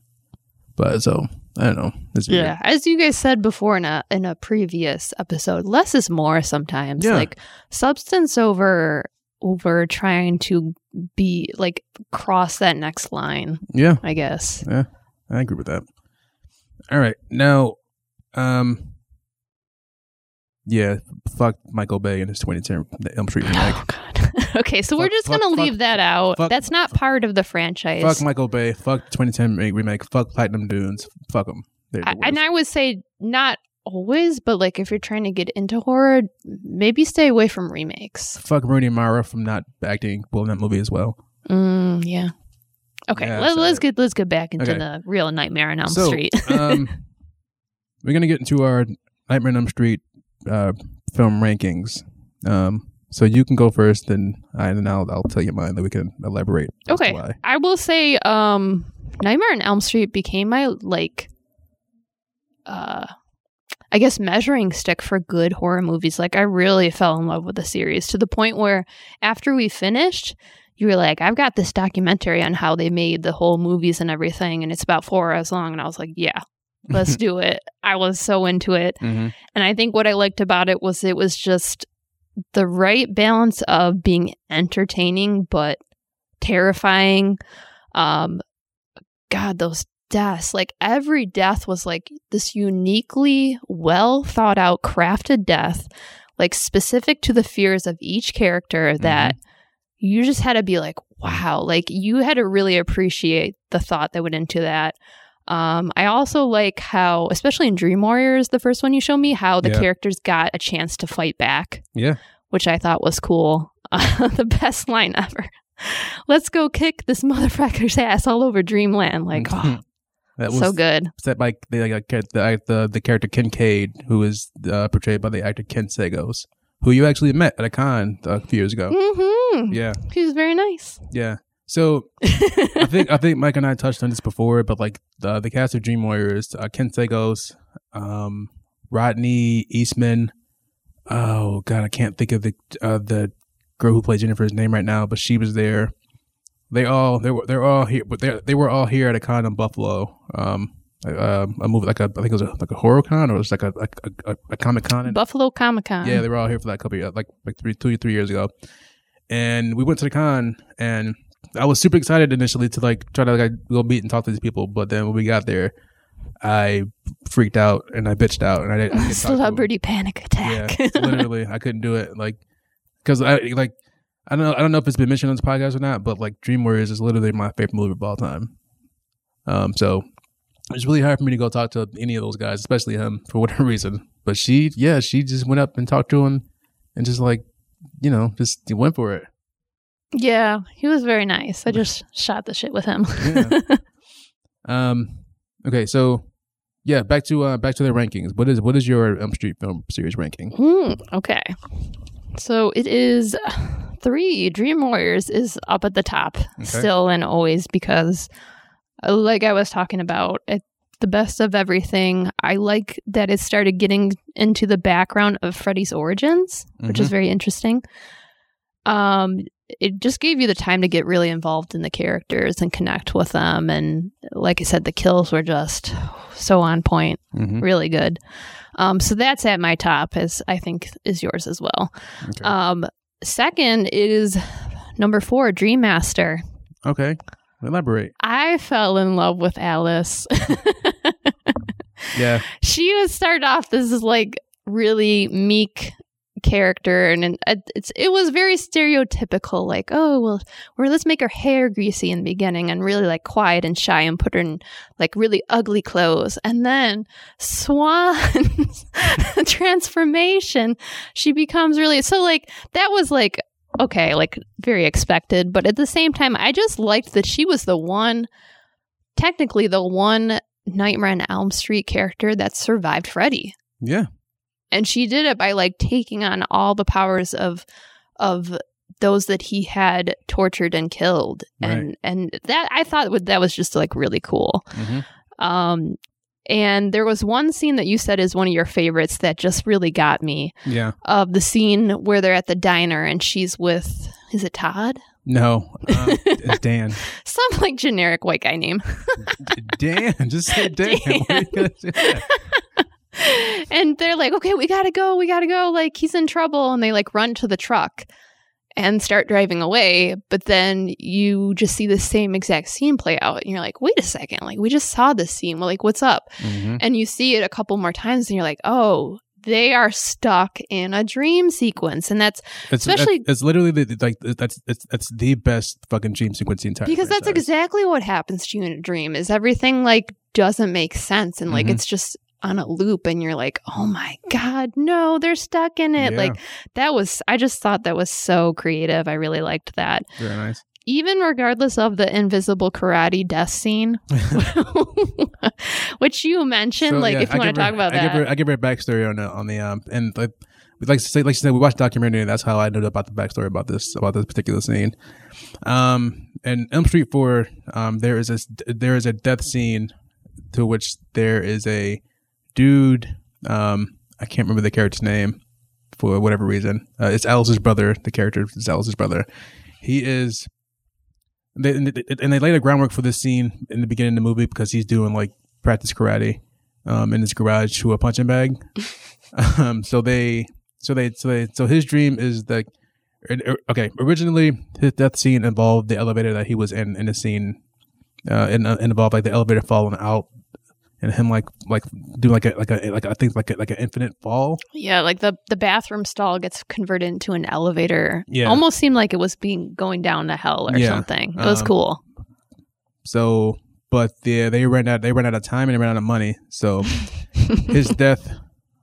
but so I don't know. Yeah, as you guys said before in a in a previous episode, less is more sometimes. Yeah. Like substance over over trying to be like cross that next line, Yeah, I guess. Yeah. I agree with that. All right, now, um, yeah, fuck Michael Bay and his 2010 Elm Street remake. Oh god. okay, so we're just fuck- gonna fuck- leave that out. fuck- That's not part of the franchise. fuck Michael Bay. Fuck 2010 remake- remake. Fuck Platinum Dunes. Fuck them. I, and I would say not always, but like if you're trying to get into horror, maybe stay away from remakes. fuck Rooney Mara from not acting well in that movie as well. Mm, yeah. Okay, Yeah, let, let's get let's get back into Okay. the real Nightmare on Elm so, Street. um, we're gonna get into our Nightmare on Elm Street uh, film rankings. Um, so you can go first, then I and I'll I'll tell you mine. Then we can elaborate. Okay. I will say, um, Nightmare on Elm Street became my like, uh, I guess measuring stick for good horror movies. Like I really fell in love with the series to the point where after we finished, you were like, "I've got this documentary on how they made the whole movies and everything, and it's about four hours long." And I was like, "Yeah." Let's do it. I was so into it. Mhm. And I think what I liked about it was it was just the right balance of being entertaining but terrifying. Um God, those deaths. Like every death was like this uniquely well thought out, crafted death, like specific to the fears of each character that you just had to be like, wow, like you had to really appreciate the thought that went into that. Um, I also like how, especially in Dream Warriors, the first one you showed me, how the Yeah. characters got a chance to fight back, Yeah. which I thought was cool. Uh, the best line ever. Let's go kick this motherfucker's ass all over Dreamland. Like, oh, That was so good. set by the, like, the, the, the character Kincaid, who is uh, portrayed by the actor Ken Sagoes, who you actually met at a con a few years ago. hmm Yeah. He was very nice. Yeah. So I think I think Mike and I touched on this before, but like the the cast of Dream Warriors, uh, Ken Sagoes, um, Rodney Eastman. Oh God, I can't think of the uh, the girl who played Jennifer's name right now, but she was there. They all they were they're all here, but they they were all here at a con in Buffalo. Um, uh, a movie like a I think it was a, like a horror con or it was like a a, a, a comic con. Buffalo Comic Con. yeah, they were all here for that couple years, like like three, two or three years ago. And we went to the con, and I was super excited initially to like try to like go meet and talk to these people. But then when we got there, I freaked out and I bitched out, and I didn't. I didn't talk to 'em. Celebrity panic Yeah, attack. literally, I couldn't do it. Like, because I like, I don't know, I don't know if it's been mentioned on this podcast or not, but like, Dream Warriors is literally my favorite movie of all time. Um, so it's really hard for me to go talk to any of those guys, especially him, for whatever reason. But she, yeah, she just went up and talked to him, and just like, you know, just went for it. yeah, he was very nice. I just shot the shit with him. Yeah. Um, okay, so yeah, back to uh, back to the rankings. What is what is your Elm Street film series ranking? Hmm, okay. So it is three. Dream Warriors is up at the top still and always because, uh, like I was talking about, it, the best of everything. I like that it started getting into the background of Freddy's origins, which is very interesting. Um, it just gave you the time to get really involved in the characters and connect with them. And like I said, the kills were just so on point Mm-hmm. really good. Um, so that's at my top, as I think is yours as well. Okay. Um, second is number four, Dream Master. okay, elaborate. I fell in love with Alice. Yeah, she was started off this is like really meek character and, and uh, it's it was very stereotypical like oh well or let's make her hair greasy in the beginning and really like quiet and shy and put her in like really ugly clothes. And then swan's transformation she becomes really so like that was like okay like very expected but at the same time i just liked that she was the one technically the one nightmare on elm street character that survived freddy. Yeah, and she did it by like taking on all the powers of of those that he had tortured and killed and and that i thought would- that was just like really cool Mhm. um and there was one scene that you said is one of your favorites that just really got me yeah. of the scene where they're at the diner and she's with is it todd No, uh, it's Dan. some like generic white guy name Dan, just say Dan. Dan. and they're like, okay, we gotta go, we gotta go. Like, he's in trouble. And they like run to the truck and start driving away. But then you just see the same exact scene play out. And you're like, wait a second. Like, we just saw this scene. Well, like, what's up? Mhm. And you see it a couple more times and you're like, oh, they are stuck in a dream sequence. And that's It's, Especially- it's, it's literally the, like that's it's that's the best fucking dream sequence in the entire because that's exactly what happens to you in a dream is everything like doesn't make sense and like Mhm. it's just on a loop and you're like oh my god no they're stuck in it Yeah. like that was i just thought that was so creative i really liked that very nice. even regardless of the invisible karate death scene which you mentioned So, like yeah, if you want to talk about I that give her I give her a backstory on the on the um and like like say like you said we watched the documentary and that's how I know about the backstory about this about this particular scene. Um and Elm Street Four um there is a there is a death scene to which there is a dude um I can't remember the character's name for whatever reason. Uh, it's Alice's brother. The character is Alice's brother. He is they, and they- laid a groundwork for this scene in the beginning of the movie because he's doing like practice karate um, in his garage to a punching bag. um, so they, so they, so they, so his dream is that. Okay, originally his death scene involved the elevator that he was in in the scene, uh, and uh, involved like the elevator falling out and him like like doing like a like a like a, I think like a, like an infinite fall. Yeah, like the the bathroom stall gets converted into an elevator. Yeah. Almost seemed like it was being going down to hell or Yeah. something. It was Um, cool. So, but the, they ran out they ran out of time and they ran out of money. So his death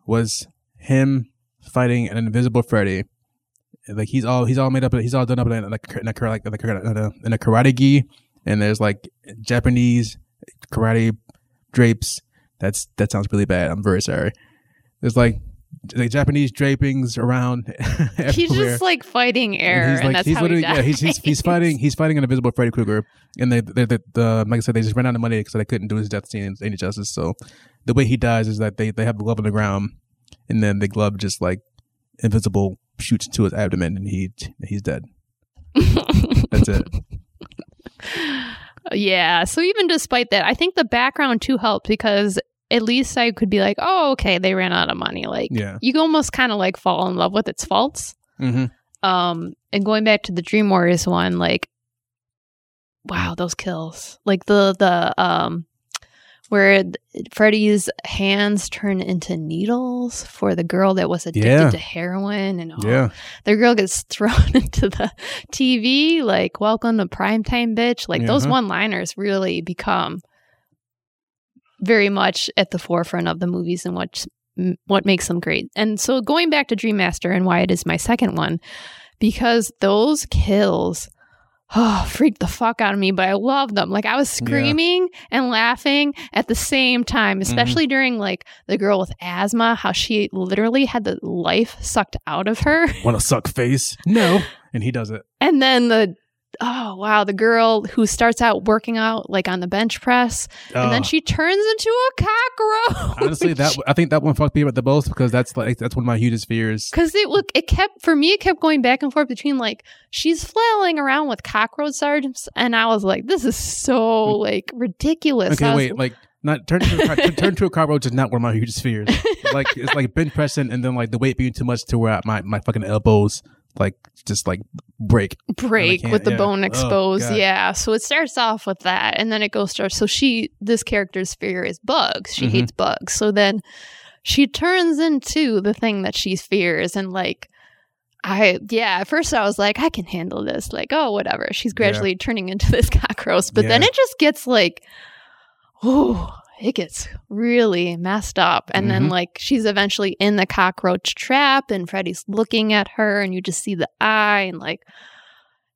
was him fighting an invisible Freddy. Like he's all he's all made up. He's all done up in a, like in a, in a, in a, in a karate gi, and there's like Japanese karate drapes. That's that sounds really bad. I'm very sorry. There's like like Japanese drapings around. He's just like fighting air, And and, he's like that's he's how he dies. yeah he's, he's he's fighting he's fighting an invisible Freddy Krueger and they they the, the like I said they just ran out of money because they couldn't do his death scene any justice so the way he dies is that they they have the glove on the ground and then the glove just like invisible shoots into his abdomen and he he's dead that's it Yeah. So even despite that, I think the background too helped because at least I could be like, oh, okay, they ran out of money. Like yeah you almost kind of like fall in love with its faults. mm-hmm. Um, and going back to the Dream Warriors one, like, wow, those kills, like the the um, where Freddy's hands turn into needles for the girl that was addicted Yeah. to heroin, and oh, yeah the girl gets thrown into the TV, like, welcome to primetime, bitch. Like, those Uh-huh. one liners really become very much at the forefront of the movies and what, what makes them great. And so, going back to Dream Master and why it is my second one, because those kills. Oh, freaked the fuck out of me, but I love them. Like I was Yeah. screaming and laughing at the same time, mm-hmm. especially during like the girl with asthma, how she literally had the life sucked out of her. want to suck face no and he does it And then the oh wow, the girl who starts out working out like on the bench press, and then she turns into a cockroach. honestly that I think that one fucked me up the most because that's like that's one of my hugest fears Because it look, it kept for me. It kept going back and forth between like she's flailing around with cockroach sergeants, and I was like, "This is so mm. like ridiculous." Okay, was- wait, like not turn to a, turn, turn to a cockroach is not one of my hugest fears. like it's like bench pressing and then like the weight being too much to where my my fucking elbows like just like break. break with the yeah. bone Oh, exposed. God. yeah. So it starts off with that and then it goes to so she this character's fear is bugs. She Mhm. hates bugs. So then she turns into the thing that she fears and like I yeah, at first I was like, I can handle this. Like, oh whatever. She's gradually turning into this cockroach. But then it just gets like oh it gets really messed up. And then Mhm. like she's eventually in the cockroach trap and Freddy's looking at her and you just see the eye and like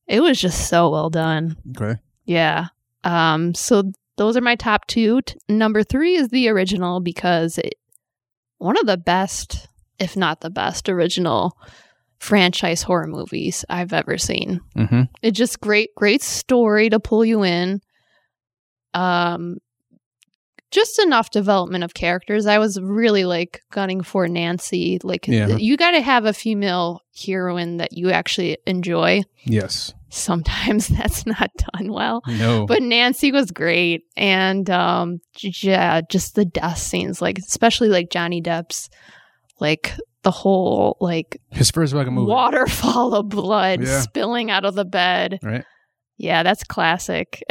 it was just so well done. Okay. Yeah. Um so those are my top 2. T- number 3 is the original because it one of the best if not the best original franchise horror movies I've ever seen Mm-hmm. it's just great great story to pull you in um just enough development of characters i was really like gunning for nancy like Yeah. you got to have a female heroine that you actually enjoy Yes. sometimes that's not done well No. but nancy was great and um yeah just the death scenes like especially like johnny depp's like the whole like his first fucking movie. waterfall of blood Yeah. spilling out of the bed. Right. Yeah, that's classic.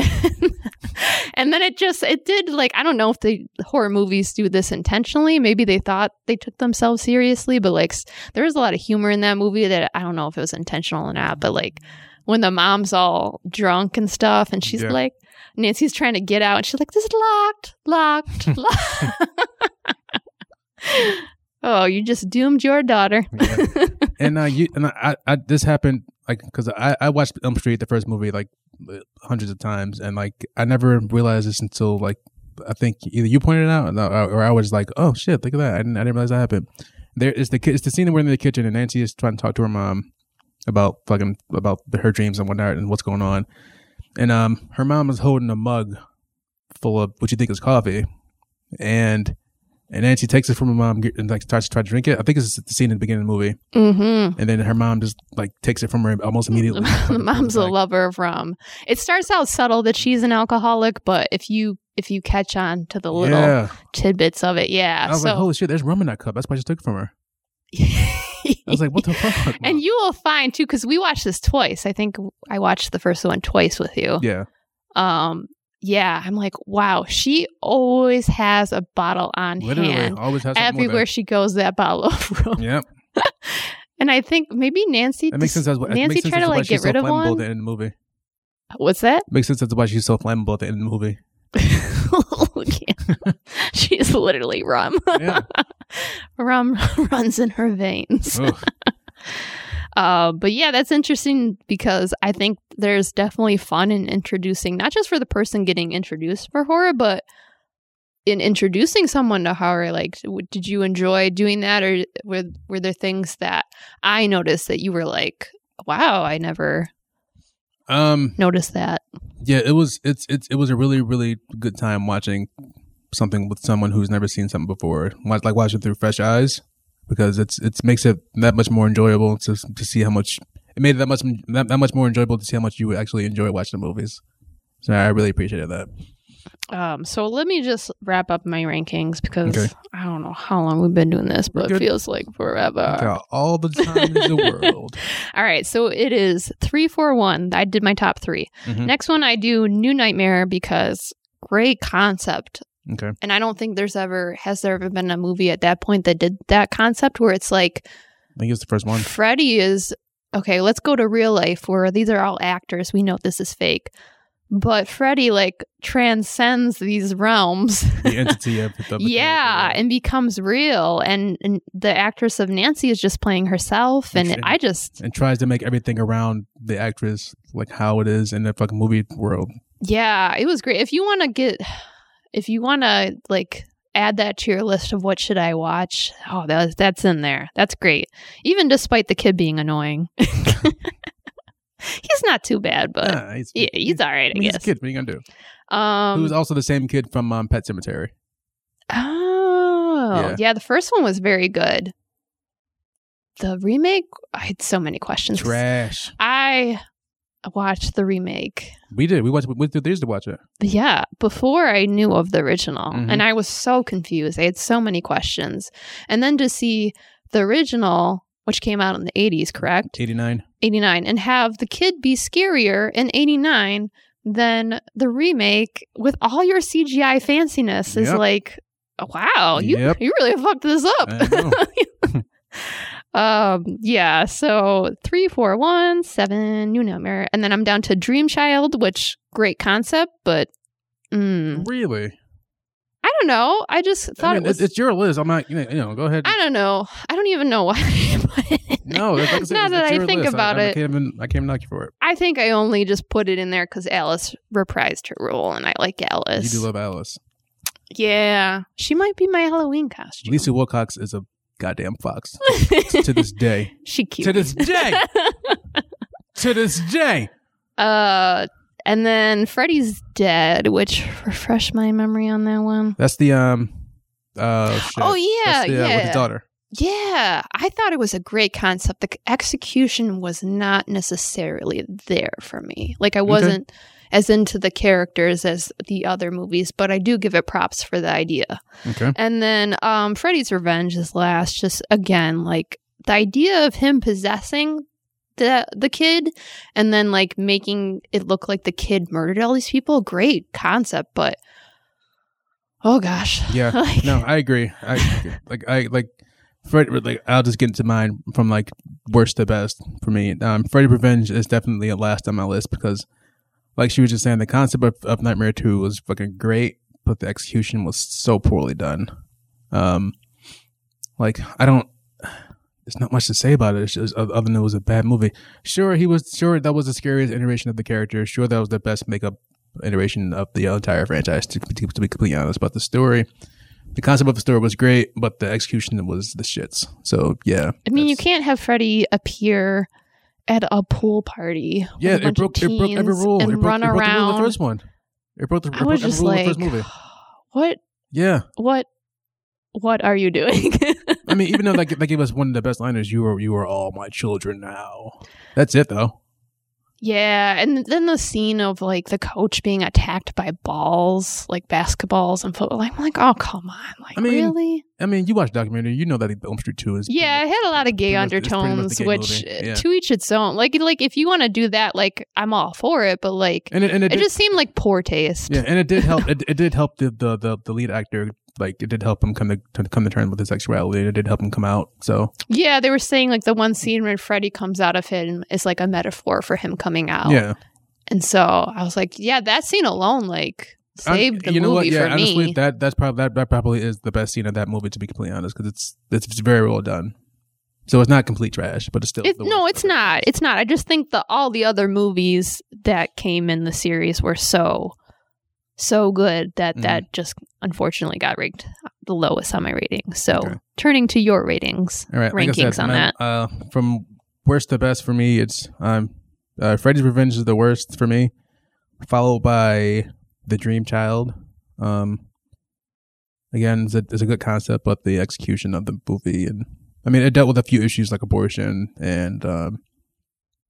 and then it just it did like I don't know if the horror movies do this intentionally. Maybe they thought they took themselves seriously, but like there was a lot of humor in that movie that I don't know if it was intentional or not. But like when the mom's all drunk and stuff, and she's Yeah. like Nancy's trying to get out, and she's like, "This is locked, locked, locked." oh, you just doomed your daughter. Yeah. and uh, you and I, I this happened like because I I watched Elm Street the first movie like hundreds of times and like I never realized this until like I think either you pointed it out or, I was like oh shit look at that I didn't I didn't realize that happened. There is the it's the scene where in the kitchen and Nancy is trying to talk to her mom about fucking about her dreams and whatnot and what's going on, and um her mom is holding a mug full of what you think is coffee, and. And Nancy takes it from her mom and like starts to try to drink it. I think it's the scene in the beginning of the movie mm-hmm. and then her mom just like takes it from her almost immediately. the mom's a lover from it starts out subtle that she's an alcoholic but if you if you catch on to the little Yeah, tidbits of it yeah I was so like, holy shit, there's rum in that cup. That's why I just took it from her. I was like, what the fuck? and you will find too because we watched this twice i think i watched the first one twice with you yeah, um yeah, I'm like, wow, she always has a bottle on Literally, hand. always has Everywhere she goes, that bottle of rum. Yep, And I think maybe Nancy. that makes sense. As, it Nancy tried to like get rid so of one. at the end of the movie. What's that? Makes sense as to why she's so flammable at the end of the movie. She's literally rum. Yeah. rum runs in her veins. Uh, but yeah, that's interesting because I think there's definitely fun in introducing, not just for the person getting introduced for horror, but in introducing someone to horror. Like, w- did you enjoy doing that, or were were there things that I noticed that you were like, "Wow, I never Um. noticed that." Yeah. It was. It's. It's. It was a really, really good time watching something with someone who's never seen something before. Like watching through fresh eyes because it's. It's makes it that much more enjoyable to to see how much it made it that much that, that much more enjoyable to see how much you actually enjoy watching the movies. So I really appreciated that. Um, so let me just wrap up my rankings because Okay. I don't know how long we've been doing this, but it feels like forever. Got all the time in the world. All right, so it is three, four, one. I did my top 3 Mhm. Next one, I do New Nightmare because great concept, Okay. and I don't think there's ever has there ever been a movie at that point that did that concept where it's like I think it's the first one. Freddy is okay. Let's go to real life where these are all actors. We know this is fake, but Freddy like transcends these realms. The entity of, the yeah and becomes real and, and the actress of nancy is just playing herself and And- i just and tries to make everything around the actress like how it is in the fucking movie world. yeah it was great if you want to get if you want to like add that to your list of what should i watch oh that, that's in there that's great even despite the kid being annoying he's not too bad but Yeah, he's, yeah, he's, all right I i mean, he's guess kid. What are you gonna do? um Who was also the same kid from um, Pet Sematary. oh Yeah. yeah the first one was very good the remake i had so many questions Trash. I watched the remake. We did. We watched. We went through theaters to watch it. Yeah, before I knew of the original. Mhm. And I was so confused. I had so many questions. And then to see the original, which came out in the 80s, correct? Eighty nine. 89, and have the kid be scarier in 89 than the remake with all your CGI fanciness is Yep. like, wow, you, Yep. you really fucked this up. I. Um, yeah, so three, four, one, seven, New Nightmare, and then I'm down to Dream Child, which great concept, but mm, really? I don't know. I just thought I mean, it was. it's, it's your list. I'm not. You know, go ahead. I don't know. I don't even know why. I put it in no, like said, now it's- that it's I think list. about I, I it, can't even. I can't knock you for it. I think I only just put it in there because Alice reprised her role, and I like Alice. You do love Alice. yeah, she might be my Halloween costume. Lisa Wilcox is a goddamn fox to this day. she cute. To this day. to this day. uh, and then Freddy's dead, which refresh my memory on that one. That's the um. Uh, shit. Oh yeah, the, uh, yeah. With his daughter. Yeah, I thought it was a great concept. The execution was not necessarily there for me. Like I wasn't as into the characters as the other movies, but I do give it props for the idea. Okay. And then um Freddy's Revenge is last just again like the idea of him possessing the the kid and then like making it look like the kid murdered all these people, great concept, but oh gosh. Yeah. Like- no, I agree. I like. I like. Fred, like I'll just get into mine from like worst to best for me. Um, Freddy Revenge is definitely a last on my list because, like she was just saying, the concept of, of Nightmare Two was fucking great, but the execution was so poorly done. Um, like I don't. There's not much to say about it. It's just, other than it was a bad movie. Sure, he was. Sure, that was the scariest iteration of the character. Sure, that was the best makeup iteration of the entire franchise. To, to, to be completely honest, but the story, the concept of the story was great, but the execution was the shits. So yeah, I mean, you can't have Freddy appear at a pool party. Yeah, it broke. It broke every rule. and it broke, run it broke the rule around. the first one. It broke the, it I was every just like, the first movie. what, Yeah, what, what are you doing? I mean, even though that, that gave us one of the best liners, you are you are all my children now. That's it though. Yeah, and then the scene of like the coach being attacked by balls, like basketballs and football. I'm like, oh come on, like I mean, really? I mean, you watch documentary, you know that Elm Street Two is Yeah, it had a lot of gay pretty much- it's pretty much the undertones, gay which uh, yeah. to each its own. Like, like if you want to do that, like I'm all for it, but like and it, and it, it did, just seemed like poor taste. yeah, and it did help. It, it did help the, the the the lead actor. Like it did help him come to, to come to terms with his sexuality. It did help him come out. So Yeah, they were saying like the one scene where Freddy comes out of him is like a metaphor for him coming out. yeah, And so I was like, yeah, that scene alone like saved I- the you know what? movie Yeah, for honestly, me. that that's probably that, that probably is the best scene of that movie. To be completely honest, because it's it's very well done. So it's not complete trash, but it's still It, no, it's not. It's not. I just think that all the other movies that came in the series were so, so good that Mhm. that just unfortunately got ranked the lowest on my ratings. So Okay. turning to your ratings, All right, like rankings said, on that. Uh, from worst to best for me, it's um, uh, Freddy's Revenge is the worst for me, followed by The Dream Child. Um, again, it's a, it's a good concept, but the execution of the movie and I mean, it dealt with a few issues like abortion and um,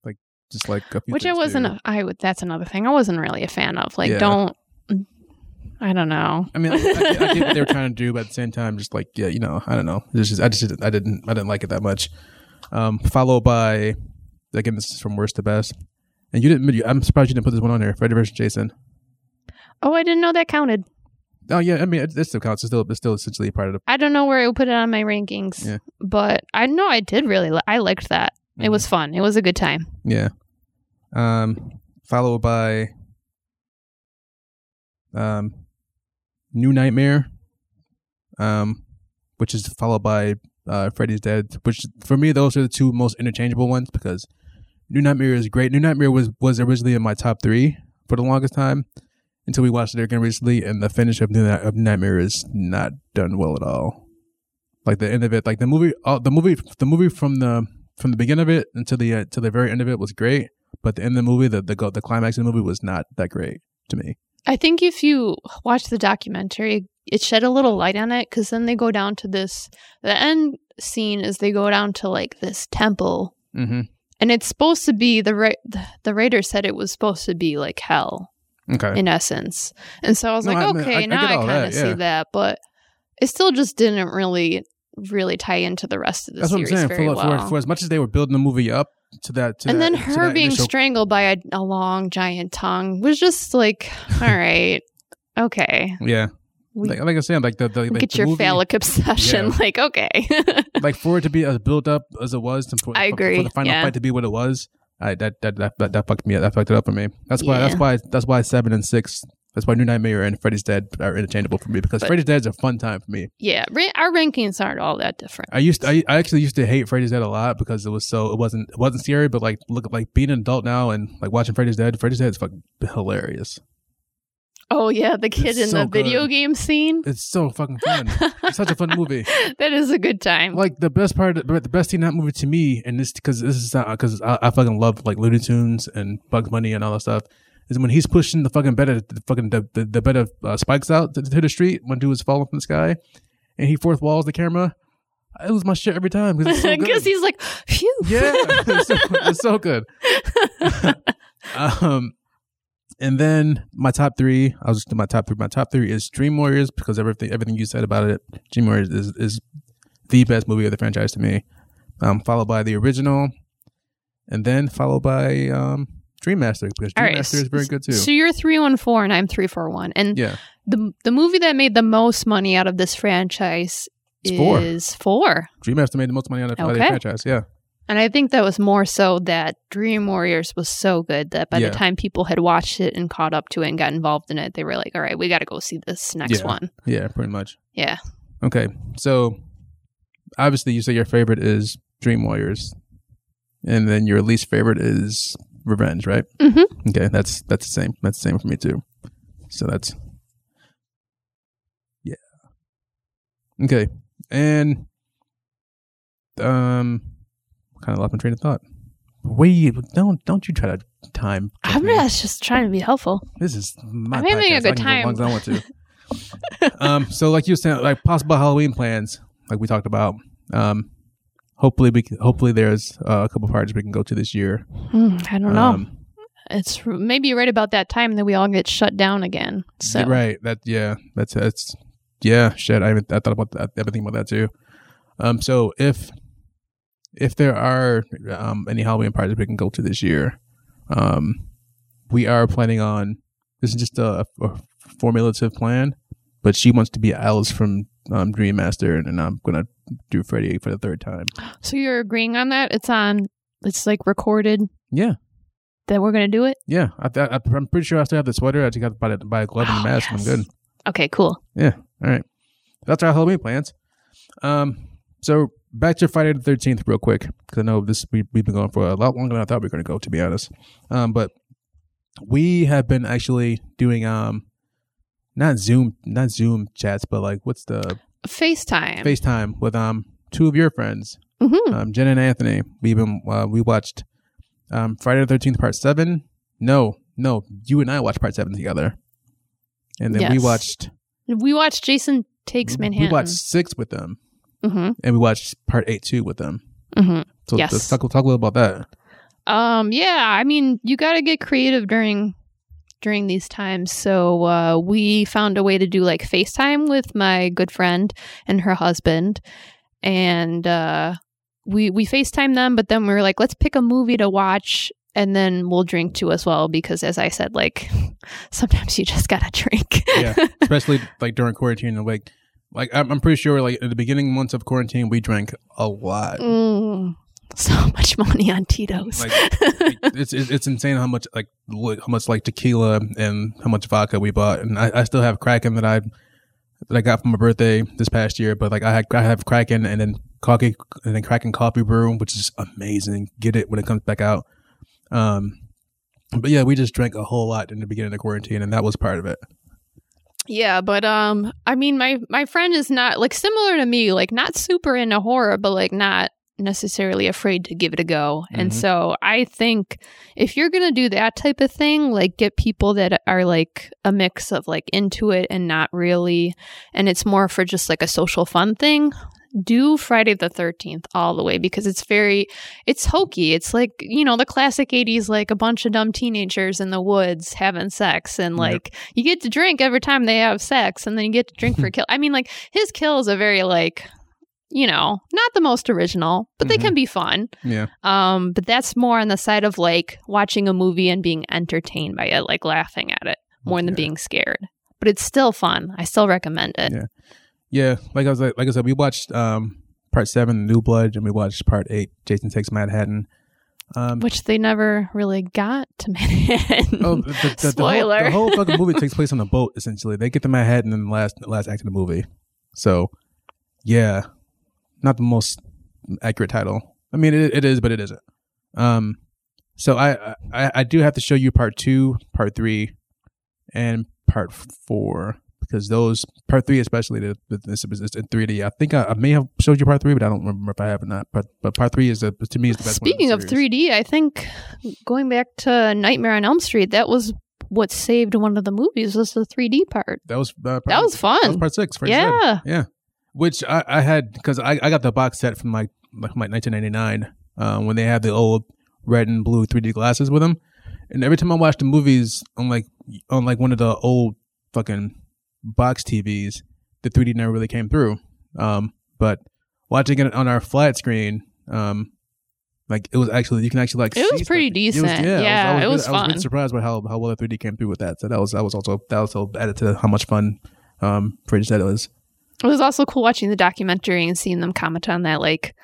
like just like a few Which I wasn't. too. A, I would. That's another thing I wasn't really a fan of. Like, Yeah. don't. I don't know. I mean, I, I, get- I get what they were trying to do, but at the same time, just like yeah, you know, I don't know. It's just I just didn't, I didn't I didn't like it that much. Um, followed by again, this is from worst to best, and you didn't. I'm surprised you didn't put this one on there. Freddy vs. Jason. Oh, I didn't know that counted. Oh yeah, I mean it, it still counts. It's still it's still essentially a part of the. I don't know where I would put it on my rankings, Yeah. but I know I did really. Li- I liked that. It Mhm. was fun. It was a good time. Yeah. Um, followed by um, New Nightmare, um, which is followed by uh, Freddy's Dead. Which for me, those are the two most interchangeable ones because New Nightmare is great. New Nightmare was was originally in my top three for the longest time until we watched it again recently, and the finish of New, of Nightmare is not done well at all. Like the end of it, like the movie, uh, the movie, the movie from the from the beginning of it until the uh, to the very end of it was great, but the end of the movie, the the the climax of the movie was not that great to me. I think if you watch the documentary, it shed a little light on it because then they go down to this. The end scene is they go down to like this temple, Mm-hmm. and it's supposed to be the ra- the, writer said it was supposed to be like hell Okay. in essence. And so I was No, like, I okay, I- I now I, kind of yeah. see that, but it still just didn't really really tie into the rest of the That's what I'm series saying. very For, well. for, for as much as they were building the movie up to that, to and that, then her being initial- strangled by a, a long giant tongue was just like, all right, okay, yeah, we, like, like I said, like the, the like get the your movie, phallic obsession. Yeah. Like, okay, like for it to be as built up as it was, to, for, I agree, For the final yeah. fight to be what it was, I that that that, that, that fucked me. up. That fucked it up for me. That's why. That's why. That's why seven and six. That's why New Nightmare and Freddy's Dead are interchangeable for me because But- Freddy's Dead is a fun time for me. yeah, our rankings aren't all that different. I used to, I, I actually used to hate Freddy's Dead a lot because it was so it wasn't it wasn't scary, but like look like being an adult now and like watching Freddy's Dead. Freddy's Dead is fucking hilarious. Oh yeah, the kid It's in so the video good. game scene. It's so fucking fun. it's such a fun movie. that is a good time. Like the best part, the best in that movie to me, and this because this is uh, because I, I fucking love like Looney Tunes and Bugs Bunny and all that stuff. Is when he's pushing the fucking bed of the fucking the, the, the bed of uh, spikes out to, to the street when dude was falling from the sky, and he fourth walls the camera. I lose my shit every time because so he's like, phew. Yeah, it's so, it's so good. um, and then my top three, I'll just do my top three. My top three is Dream Warriors because everything everything you said about it, Dream Warriors is is the best movie of the franchise to me. Um, followed by the original, and then followed by um Dream Master because Dream right, Master is very good too. So you're three one four and I'm three four one, and yeah, the the movie that made the most money out of this franchise It's four. is four. Dream Master made the most money out of the franchise. Yeah, And I think that was more so that Dream Warriors was so good that by Yeah. the time people had watched it and caught up to it and got involved in it, they were like, all right, we got to go see this next Yeah. one. yeah, pretty much. Yeah. Okay, so obviously you say your favorite is Dream Warriors, and then your least favorite is Revenge, right? Mhm. Okay, that's that's the same. That's the same for me too. So that's yeah. Okay, and um, kind of lost my train of thought. Wait, don't don't you try to time? I'm me. just, just trying to be helpful. This is my I'm having a good time. as long as I want to. um, so like you were saying, like possible Halloween plans, like we talked about. Um, hopefully we can, hopefully there's uh, a couple parties we can go to this year. Hmm, I don't know. Um, it's maybe right about that time that we all get shut down again. So Right. That yeah. That's that's yeah. Shit. I even I thought about that. Everything about that too. Um. So if if there are um any Halloween parties we can go to this year, um, we are planning on. This is just a, a formulative plan, but she wants to be Alice from um, Dream Master, and, and I'm gonna do Freddy for the third time. So you're agreeing on that? It's on. It's like recorded Yeah. that we're gonna do it. Yeah. I, I, I'm pretty sure I still have the sweater. I just got to buy, buy a glove and a Oh, mask, and I'm good. Okay, cool. Yeah. All right. That's our Halloween plans. Um. So back to Friday the Thirteenth, real quick, because I know this we we've been going for a lot longer than I thought we were going to go, to be honest. Um. But we have been actually doing um, not Zoom, not Zoom chats, but like what's the FaceTime. FaceTime with um two of your friends, hmm um Jen and Anthony. We've been uh, we watched um Friday the Thirteenth Part Seven. No, no, you and I watched Part Seven together, and then we watched We watched Jason Takes Manhattan. We watched six with them, hmm and we watched part eight too with them. hmm So Yes. let's talk, talk a little about that. Um, yeah, I mean, you got to get creative during during these times. So uh, we found a way to do like FaceTime with my good friend and her husband, and uh, we we FaceTime them. But then we were like, let's pick a movie to watch, and then we'll drink too as well. Because as I said, like sometimes you just gotta drink. Yeah, especially like during quarantine and like like I'm, I'm pretty sure like at the beginning months of quarantine we drank a lot. Mm, so much money on Tito's. Like it's it's it's insane how much like li- how much like tequila and how much vodka we bought, and I, I still have Kraken that I that I got for my birthday this past year. But like I had I have Kraken and then coffee and then Kraken coffee brew, which is amazing. Get it when it comes back out. Um, but yeah, we just drank a whole lot in the beginning of quarantine, and that was part of it. Yeah, but um I mean my my friend is not like similar to me, like not super into horror, but like not necessarily afraid to give it a go. And Mhm. so I think if you're going to do that type of thing, like get people that are like a mix of like into it and not really and it's more for just like a social fun thing, do Friday the 13th all the way because it's very it's hokey. It's like, you know, the classic 80s like a bunch of dumb teenagers in the woods having sex and Yep. like you get to drink every time they have sex and then you get to drink for kill. I mean like his kills are very like you know, not the most original, but they Mhm. can be fun. Yeah, Um, but that's more on the side of like watching a movie and being entertained by it, like laughing at it more than Yeah. being scared. But it's still fun. I still recommend it. Yeah. yeah. Like I was like, like I said, we watched um part seven, New Blood, and we watched part eight, Jason Takes Manhattan. Um, Which they never really got to Manhattan. Oh, the, the, the, the, whole, Spoiler. the whole fucking movie takes place on a boat. Essentially, they get to Manhattan in the last the last act of the movie. So, yeah, not the most accurate title. I mean, it, it is, but it isn't. Um, so I, I I do have to show you part two, part three, and part four because those part three, especially the, is in 3D. I think I, I may have showed you part three, but I don't remember if I have or not. But but part three is a, to me is the best. one Speaking the of series. 3D, I think going back to Nightmare on Elm Street, that was what saved one of the movies was the 3D part. that was uh, part, That was fun. that was part six. Freddy's Dead. yeah. Yeah, which I, I had because I, I got the box set from like like my 1999 uh, when they had the old red and blue 3D glasses with them, and every time I watched the movies on like on like one of the old fucking box TVs, the 3D never really came through. Um, but watching it on our flat screen, um, like it was actually you can actually like It was pretty stuff. decent. Yeah, I was, it was really, I was really fun. surprised by how how well the 3D came through with that. So that was that was also that also added to how much fun um Freddy's Dead it was. It was also cool watching the documentary and seeing them comment on that. Like,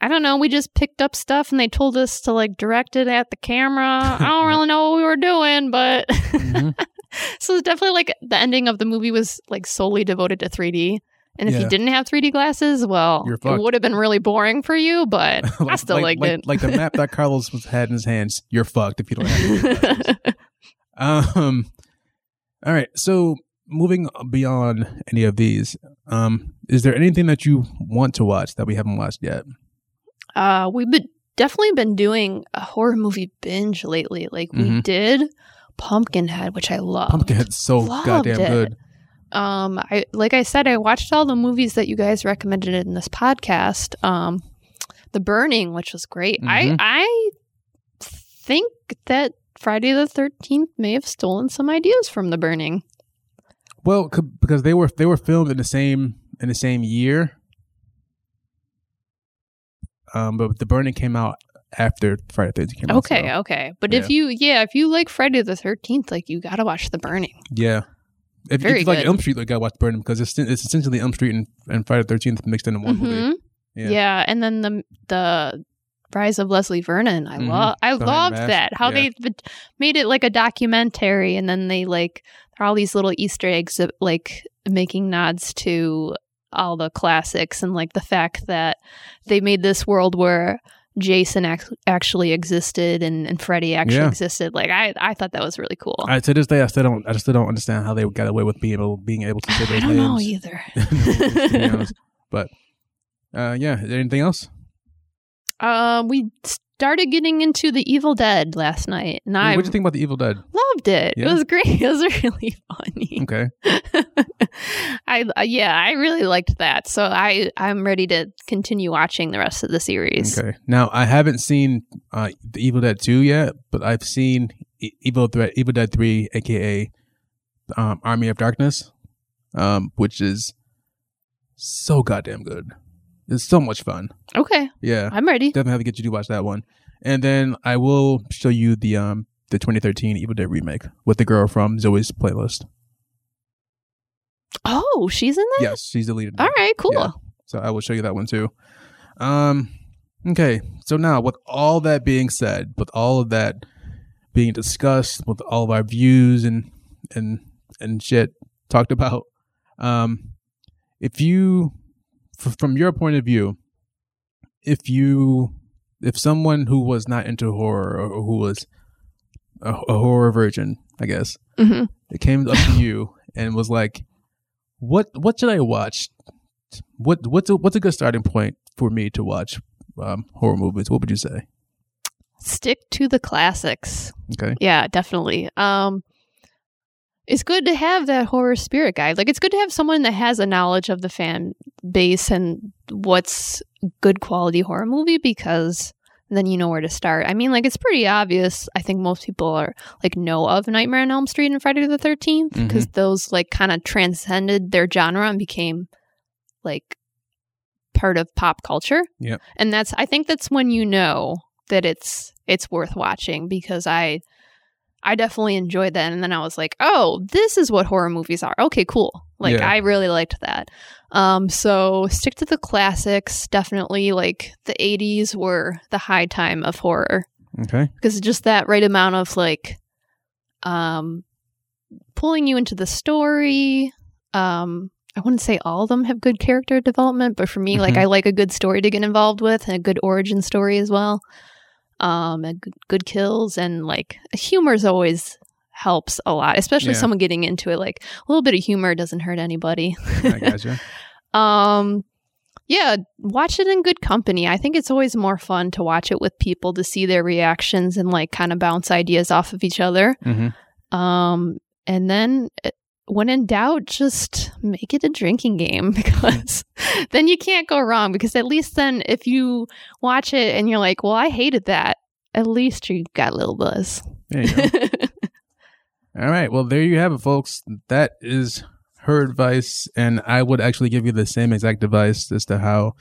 I don't know, we just picked up stuff and they told us to like direct it at the camera. I don't really know what we were doing, but Mhm. so it's definitely like the ending of the movie was like solely devoted to 3D. And if Yeah. you didn't have 3D glasses, well, it would have been really boring for you, but I still like, liked like, it. like the map that Carlos was had in his hands. You're fucked if you don't have. 3D glasses. um. All right. So moving beyond any of these, um, is there anything that you want to watch that we haven't watched yet? Uh, we've been definitely been doing a horror movie binge lately. Like we Mhm. did Pumpkinhead, which I love. Pumpkinhead's so Loved goddamn it. good. Um, I like I said, I watched all the movies that you guys recommended in this podcast. Um, The Burning, which was great. Mhm. I I think that Friday the 13th may have stolen some ideas from The Burning. Well, c- because they were they were filmed in the same in the same year. Um, but the burning came out after Friday the 13th came out. Okay, so, okay. But if you, yeah, if you like Friday the 13th, like you got to watch The Burning. yeah. If, Very if you like. Elm Street, like, gotta watch Burning because it's it's essentially Elm Street and, and Friday the 13th mixed into one movie. Mhm. Yeah. Yeah. and then the the Rise of Leslie Vernon. I Mhm. love I Behind loved that. How Yeah. they made it like a documentary and then they like there are all these little Easter eggs of, like making nods to all the classics and like the fact that they made this world where Jason ac- actually existed and, and Freddy actually Yeah. existed. Like I I thought that was really cool. I, to this day, I still don't I still don't understand how they got away with being able being able to say I don't know either. honest. But uh, yeah, anything else? Um, we started getting into the Evil Dead last night, and I what do you think about the Evil Dead? loved it. Yeah? It was great. It was really funny. Okay, I yeah, I really liked that. So I I'm ready to continue watching the rest of the series. okay. Now I haven't seen uh, the Evil Dead two yet, but I've seen E- Evil Threat, Evil Dead three, aka um, Army of Darkness, um, which is so goddamn good. It's so much fun. Okay, Yeah, I'm ready. definitely have to get you to watch that one. And then I will show you the um the 2013 Evil Dead remake with the girl from Zoey's playlist. Oh, she's in there. Yes, she's the lead. in All that. cool. Yeah. So I will show you that one too. Um okay. So now with all that being said, with all of that being discussed, with all of our views and and and shit talked about, um if you f- from your point of view, if you if someone who was not into horror or who was a, a horror virgin, I guess, hmm it came up to you and was like, "What what should I watch? What what's a, what's a good starting point for me to watch um, horror movies? What would you say?" Stick to the classics. Okay, Yeah, definitely. Um it's good to have that horror spirit guide. Like it's good to have someone that has a knowledge of the fan base and what's good quality horror movie because then you know where to start. I mean, like it's pretty obvious. I think most people are like know of Nightmare on Elm Street and Friday the 13th mm-hmm. because those like kind of transcended their genre and became like part of pop culture. Yeah. And that's I think that's when you know that it's it's worth watching because I I definitely enjoyed that and then I was like, "Oh, this is what horror movies are." Okay, cool. Like Yeah. I really liked that. Um so stick to the classics. Definitely like the 80s were the high time of horror okay, because just that right amount of like um pulling you into the story um i wouldn't say all of them have good character development but for me like Mhm. i like a good story to get involved with and a good origin story as well um and good, kills and like humor's always helps a lot especially Yeah. someone getting into it like a little bit of humor doesn't hurt anybody I gotcha. um yeah watch it in good company i think it's always more fun to watch it with people to see their reactions and like kind of bounce ideas off of each other hmm um and then uh, when in doubt just make it a drinking game because then you can't go wrong because at least then if you watch it and you're like well i hated that at least you got a little buzz There you go. All right. Well, there you have it, folks. That is her advice, and I would actually give you the same exact advice as to how,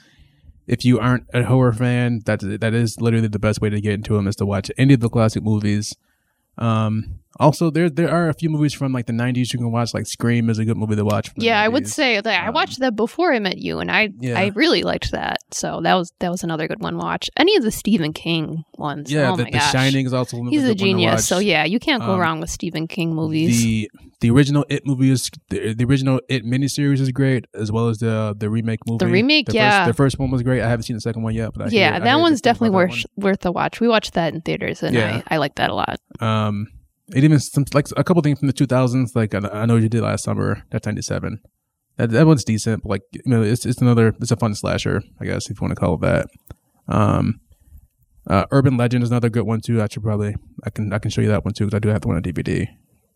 if you aren't a horror fan, that that is literally the best way to get into them is to watch any of the classic movies. Um, also, there there are a few movies from like the '90s you can watch. Like Scream is a good movie to watch. from the yeah i would say that i Um, watched that before i met you and i Yeah. i really liked that so that was that was another good one to watch any of the stephen king ones Yeah, oh the, my the Shining is also he's a good one to genius so yeah you can't go Um, wrong with stephen king movies The the original It movie is the, the original It miniseries is great, as well as the the remake movie. The remake, the yeah. First, the first one was great. I haven't seen the second one yet, but I yeah hear that one's definitely worth worth a watch we watched that in theaters and Yeah. i i like that a lot. Um, it even some like a couple things from the 2000s, like I, I know you did last summer. That's 97. That that one's decent, but like you know, it's it's another it's a fun slasher, I guess if you want to call it that. Um, uh, Urban Legend is another good one too. I should probably I can I can show you that one too because I do have the one on DVD.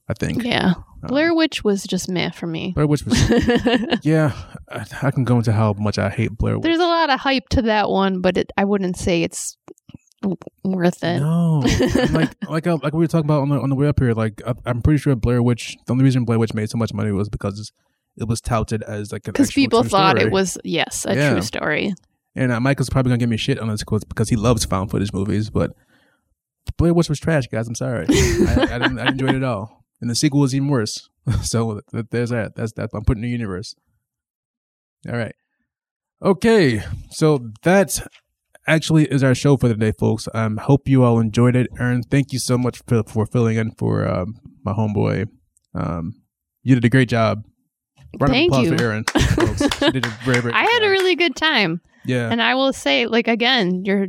I think. yeah Um, blair witch was just meh for me Blair Witch was Yeah, I, I can go into how much I hate Blair Witch. there's a lot of hype to that one but it, i wouldn't say it's worth it. No, like like uh, like we were talking about on the on the way up here. Like I, I'm pretty sure Blair Witch. The only reason Blair Witch made so much money was because it was touted as like Because people thought story. it was, yes, a Yeah. true story. And uh, Michael's probably gonna give me shit on this quote because he loves found footage movies. But Blair Witch was trash, guys. I'm sorry. I, I didn't I didn't it at all. And the sequel is even worse. so there's that. That's that. I'm putting the universe. All right. Okay. So that actually is our show for the day, folks. Um, hope you all enjoyed it. Aaron, thank you so much for for filling in for um, my homeboy. Um, you did a great job. Round Thank you. for Aaron. folks. She did a very, very I had a really good time. yeah. And I will say, like, again, your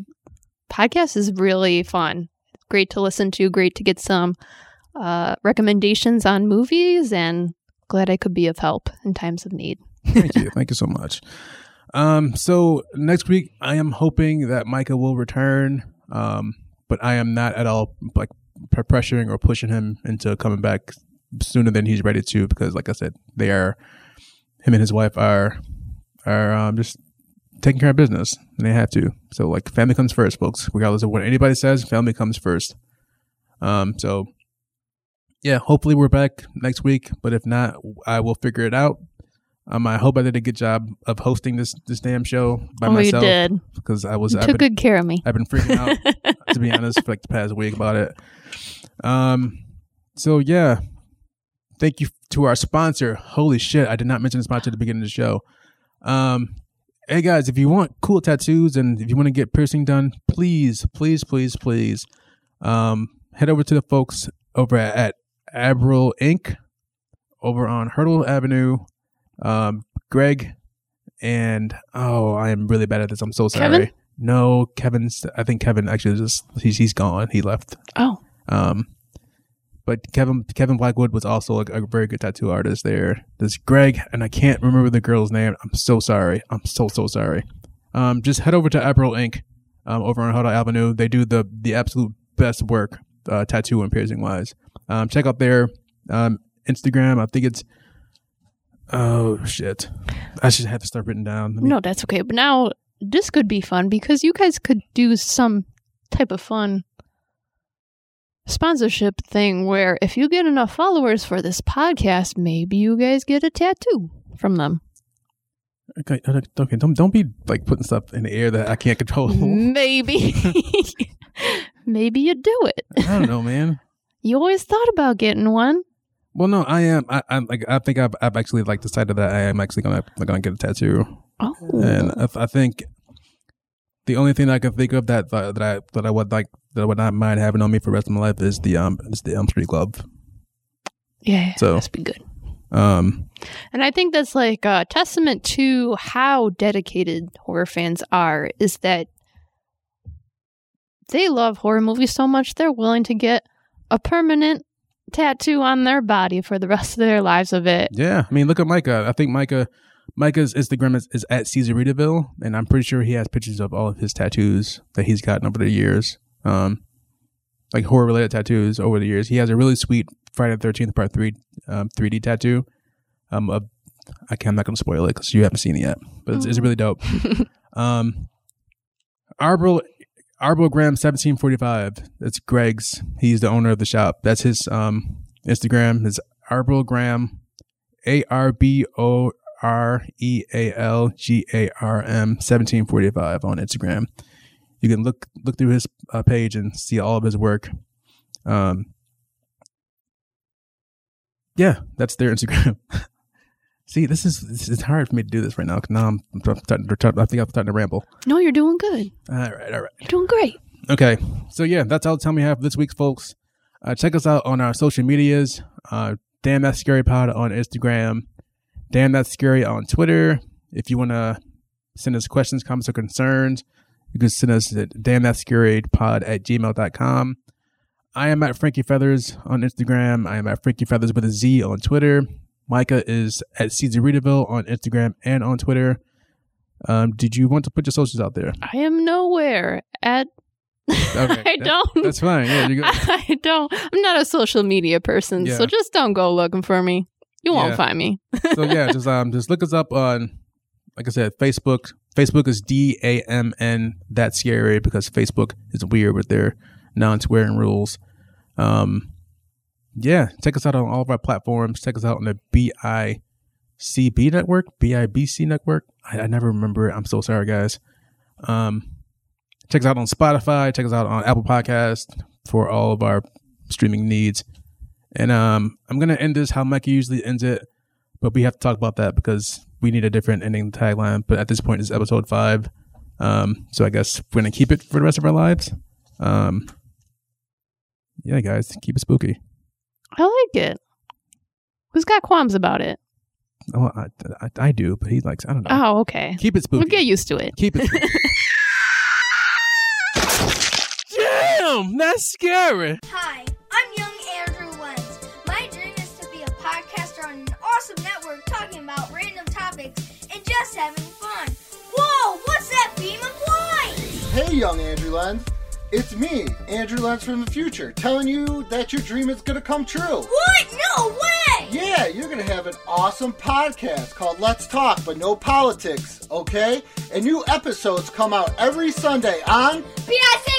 podcast is really fun. Great to listen to, great to get some uh, recommendations on movies, and glad I could be of help in times of need. Thank you. Thank you so much. Um, so next week I am hoping that Micah will return. Um, but I am not at all like pressuring or pushing him into coming back sooner than he's ready to because like I said, they are him and his wife are are um just taking care of business and they have to. So like family comes first, folks. Regardless of what anybody says, family comes first. Um so yeah, hopefully we're back next week, but if not, I will figure it out. Um, I hope I did a good job of hosting this this damn show by oh, myself you did. because I was You I've took been, good care of me. I've been freaking out to be honest for like the past week about it. Um, so yeah, thank you to our sponsor. Holy shit, I did not mention the sponsor at the beginning of the show. Um, hey guys, if you want cool tattoos and if you want to get piercing done, please, please, please, please, um, head over to the folks over at, at Abril Inc. over on Hurdle Avenue. Um, Greg and oh, I am really bad at this. I'm so sorry. Kevin? No, Kevin's. I think Kevin actually just he's he's gone. He left. Oh, Um, but Kevin Kevin Blackwood was also a, a very good tattoo artist there. There's Greg, and I can't remember the girl's name. I'm so sorry. I'm so so sorry. Um, just head over to April Inc. Um, over on Huddle Avenue. They do the the absolute best work, uh, tattoo and piercing wise. Um, check out their um Instagram. I think it's. Oh shit! I should have to start written down. Me- no, that's okay. But now this could be fun because you guys could do some type of fun sponsorship thing where if you get enough followers for this podcast, maybe you guys get a tattoo from them. Okay, okay, okay, don't don't be like putting stuff in the air that I can't control. Maybe. maybe you do it. I don't know, man. You always thought about getting one. Well, no, I am. I, I'm like. I think I've, I've actually like decided that I am actually gonna gonna get a tattoo, Oh. and I, I think the only thing I can think of that that I that I would like that I would not mind having on me for the rest of my life is the um is the Elm Street glove. yeah, So- must be good. Um, And I think that's like a testament to how dedicated horror fans are is that they love horror movies so much they're willing to get a permanent tattoo on their body for the rest of their lives of it. yeah. I mean, look at Micah. I think Micah. Micah's Instagram is, is at Caesaritaville, and I'm pretty sure he has pictures of all of his tattoos that he's gotten over the years. Um, like horror related tattoos over the years. He has a really sweet Friday the Thirteenth Part Three um, 3D tattoo. Um, of, I can't, I'm not going to spoil it because you haven't seen it yet, but it's, it's really dope. um, Arbor Arbogram seventeen forty five. That's Greg's. He's the owner of the shop. That's his um Instagram. His Arbogram, A R B O R E A L G A R M seventeen forty five on Instagram. You can look look through his uh, page and see all of his work. Um, yeah, that's their Instagram. see, this is this is hard for me to do this right now. 'cause Now I'm, I'm starting to, I think I'm starting to ramble. No, you're doing good. All right, all right. You're doing great. Okay, so yeah, that's all the time we have for this week, folks. Uh, check us out on our social medias. Uh, Damn that Scary Pod on Instagram. Damn that Scary on Twitter. If you want to send us questions, comments, or concerns, you can send us at damn that scary pod at gmail.com. I am at Frankie Feathers on Instagram. I am at Frankie Feathers with a Z on Twitter. Micah is at Caesar Readaville on Instagram and on Twitter. Um, did you want to put your socials out there? I am nowhere at Okay, I that- don't. That's fine. Yeah, you go. I don't. I'm not a social media person, Yeah. so just don't go looking for me. You won't Yeah. find me. so yeah, just um, just look us up on, like I said, Facebook, Facebook is D A M N. That's scary because Facebook is weird with their non-swearing rules. Um, yeah, check us out on all of our platforms. Check us out on the BICB network, BIBC network. I, I never remember it. I'm so sorry, guys. Um, check us out on Spotify. Check us out on Apple Podcast for all of our streaming needs. And um, I'm gonna end this how Mikey usually ends it, but we have to talk about that because we need a different ending tagline. But at this point, it's episode five, um, so I guess we're gonna keep it for the rest of our lives. Um, yeah, guys, keep it spooky. I like it. Who's got qualms about it? Oh, I, I, I do, but he likes I don't know. Oh, okay. Keep it spooky. We'll get used to it. Keep it. spooky. Damn, that's scary. Hi, I'm young Andrew Lenz. My dream is to be a podcaster on an awesome network talking about random topics and just having fun. Whoa, what's that beam of light? Hey, young Andrew Lenz. It's me, Andrew Lenz from the future, telling you that your dream is gonna come true. What? No way! Yeah, you're gonna have an awesome podcast called Let's Talk, but no politics, okay? And new episodes come out every Sunday on BIC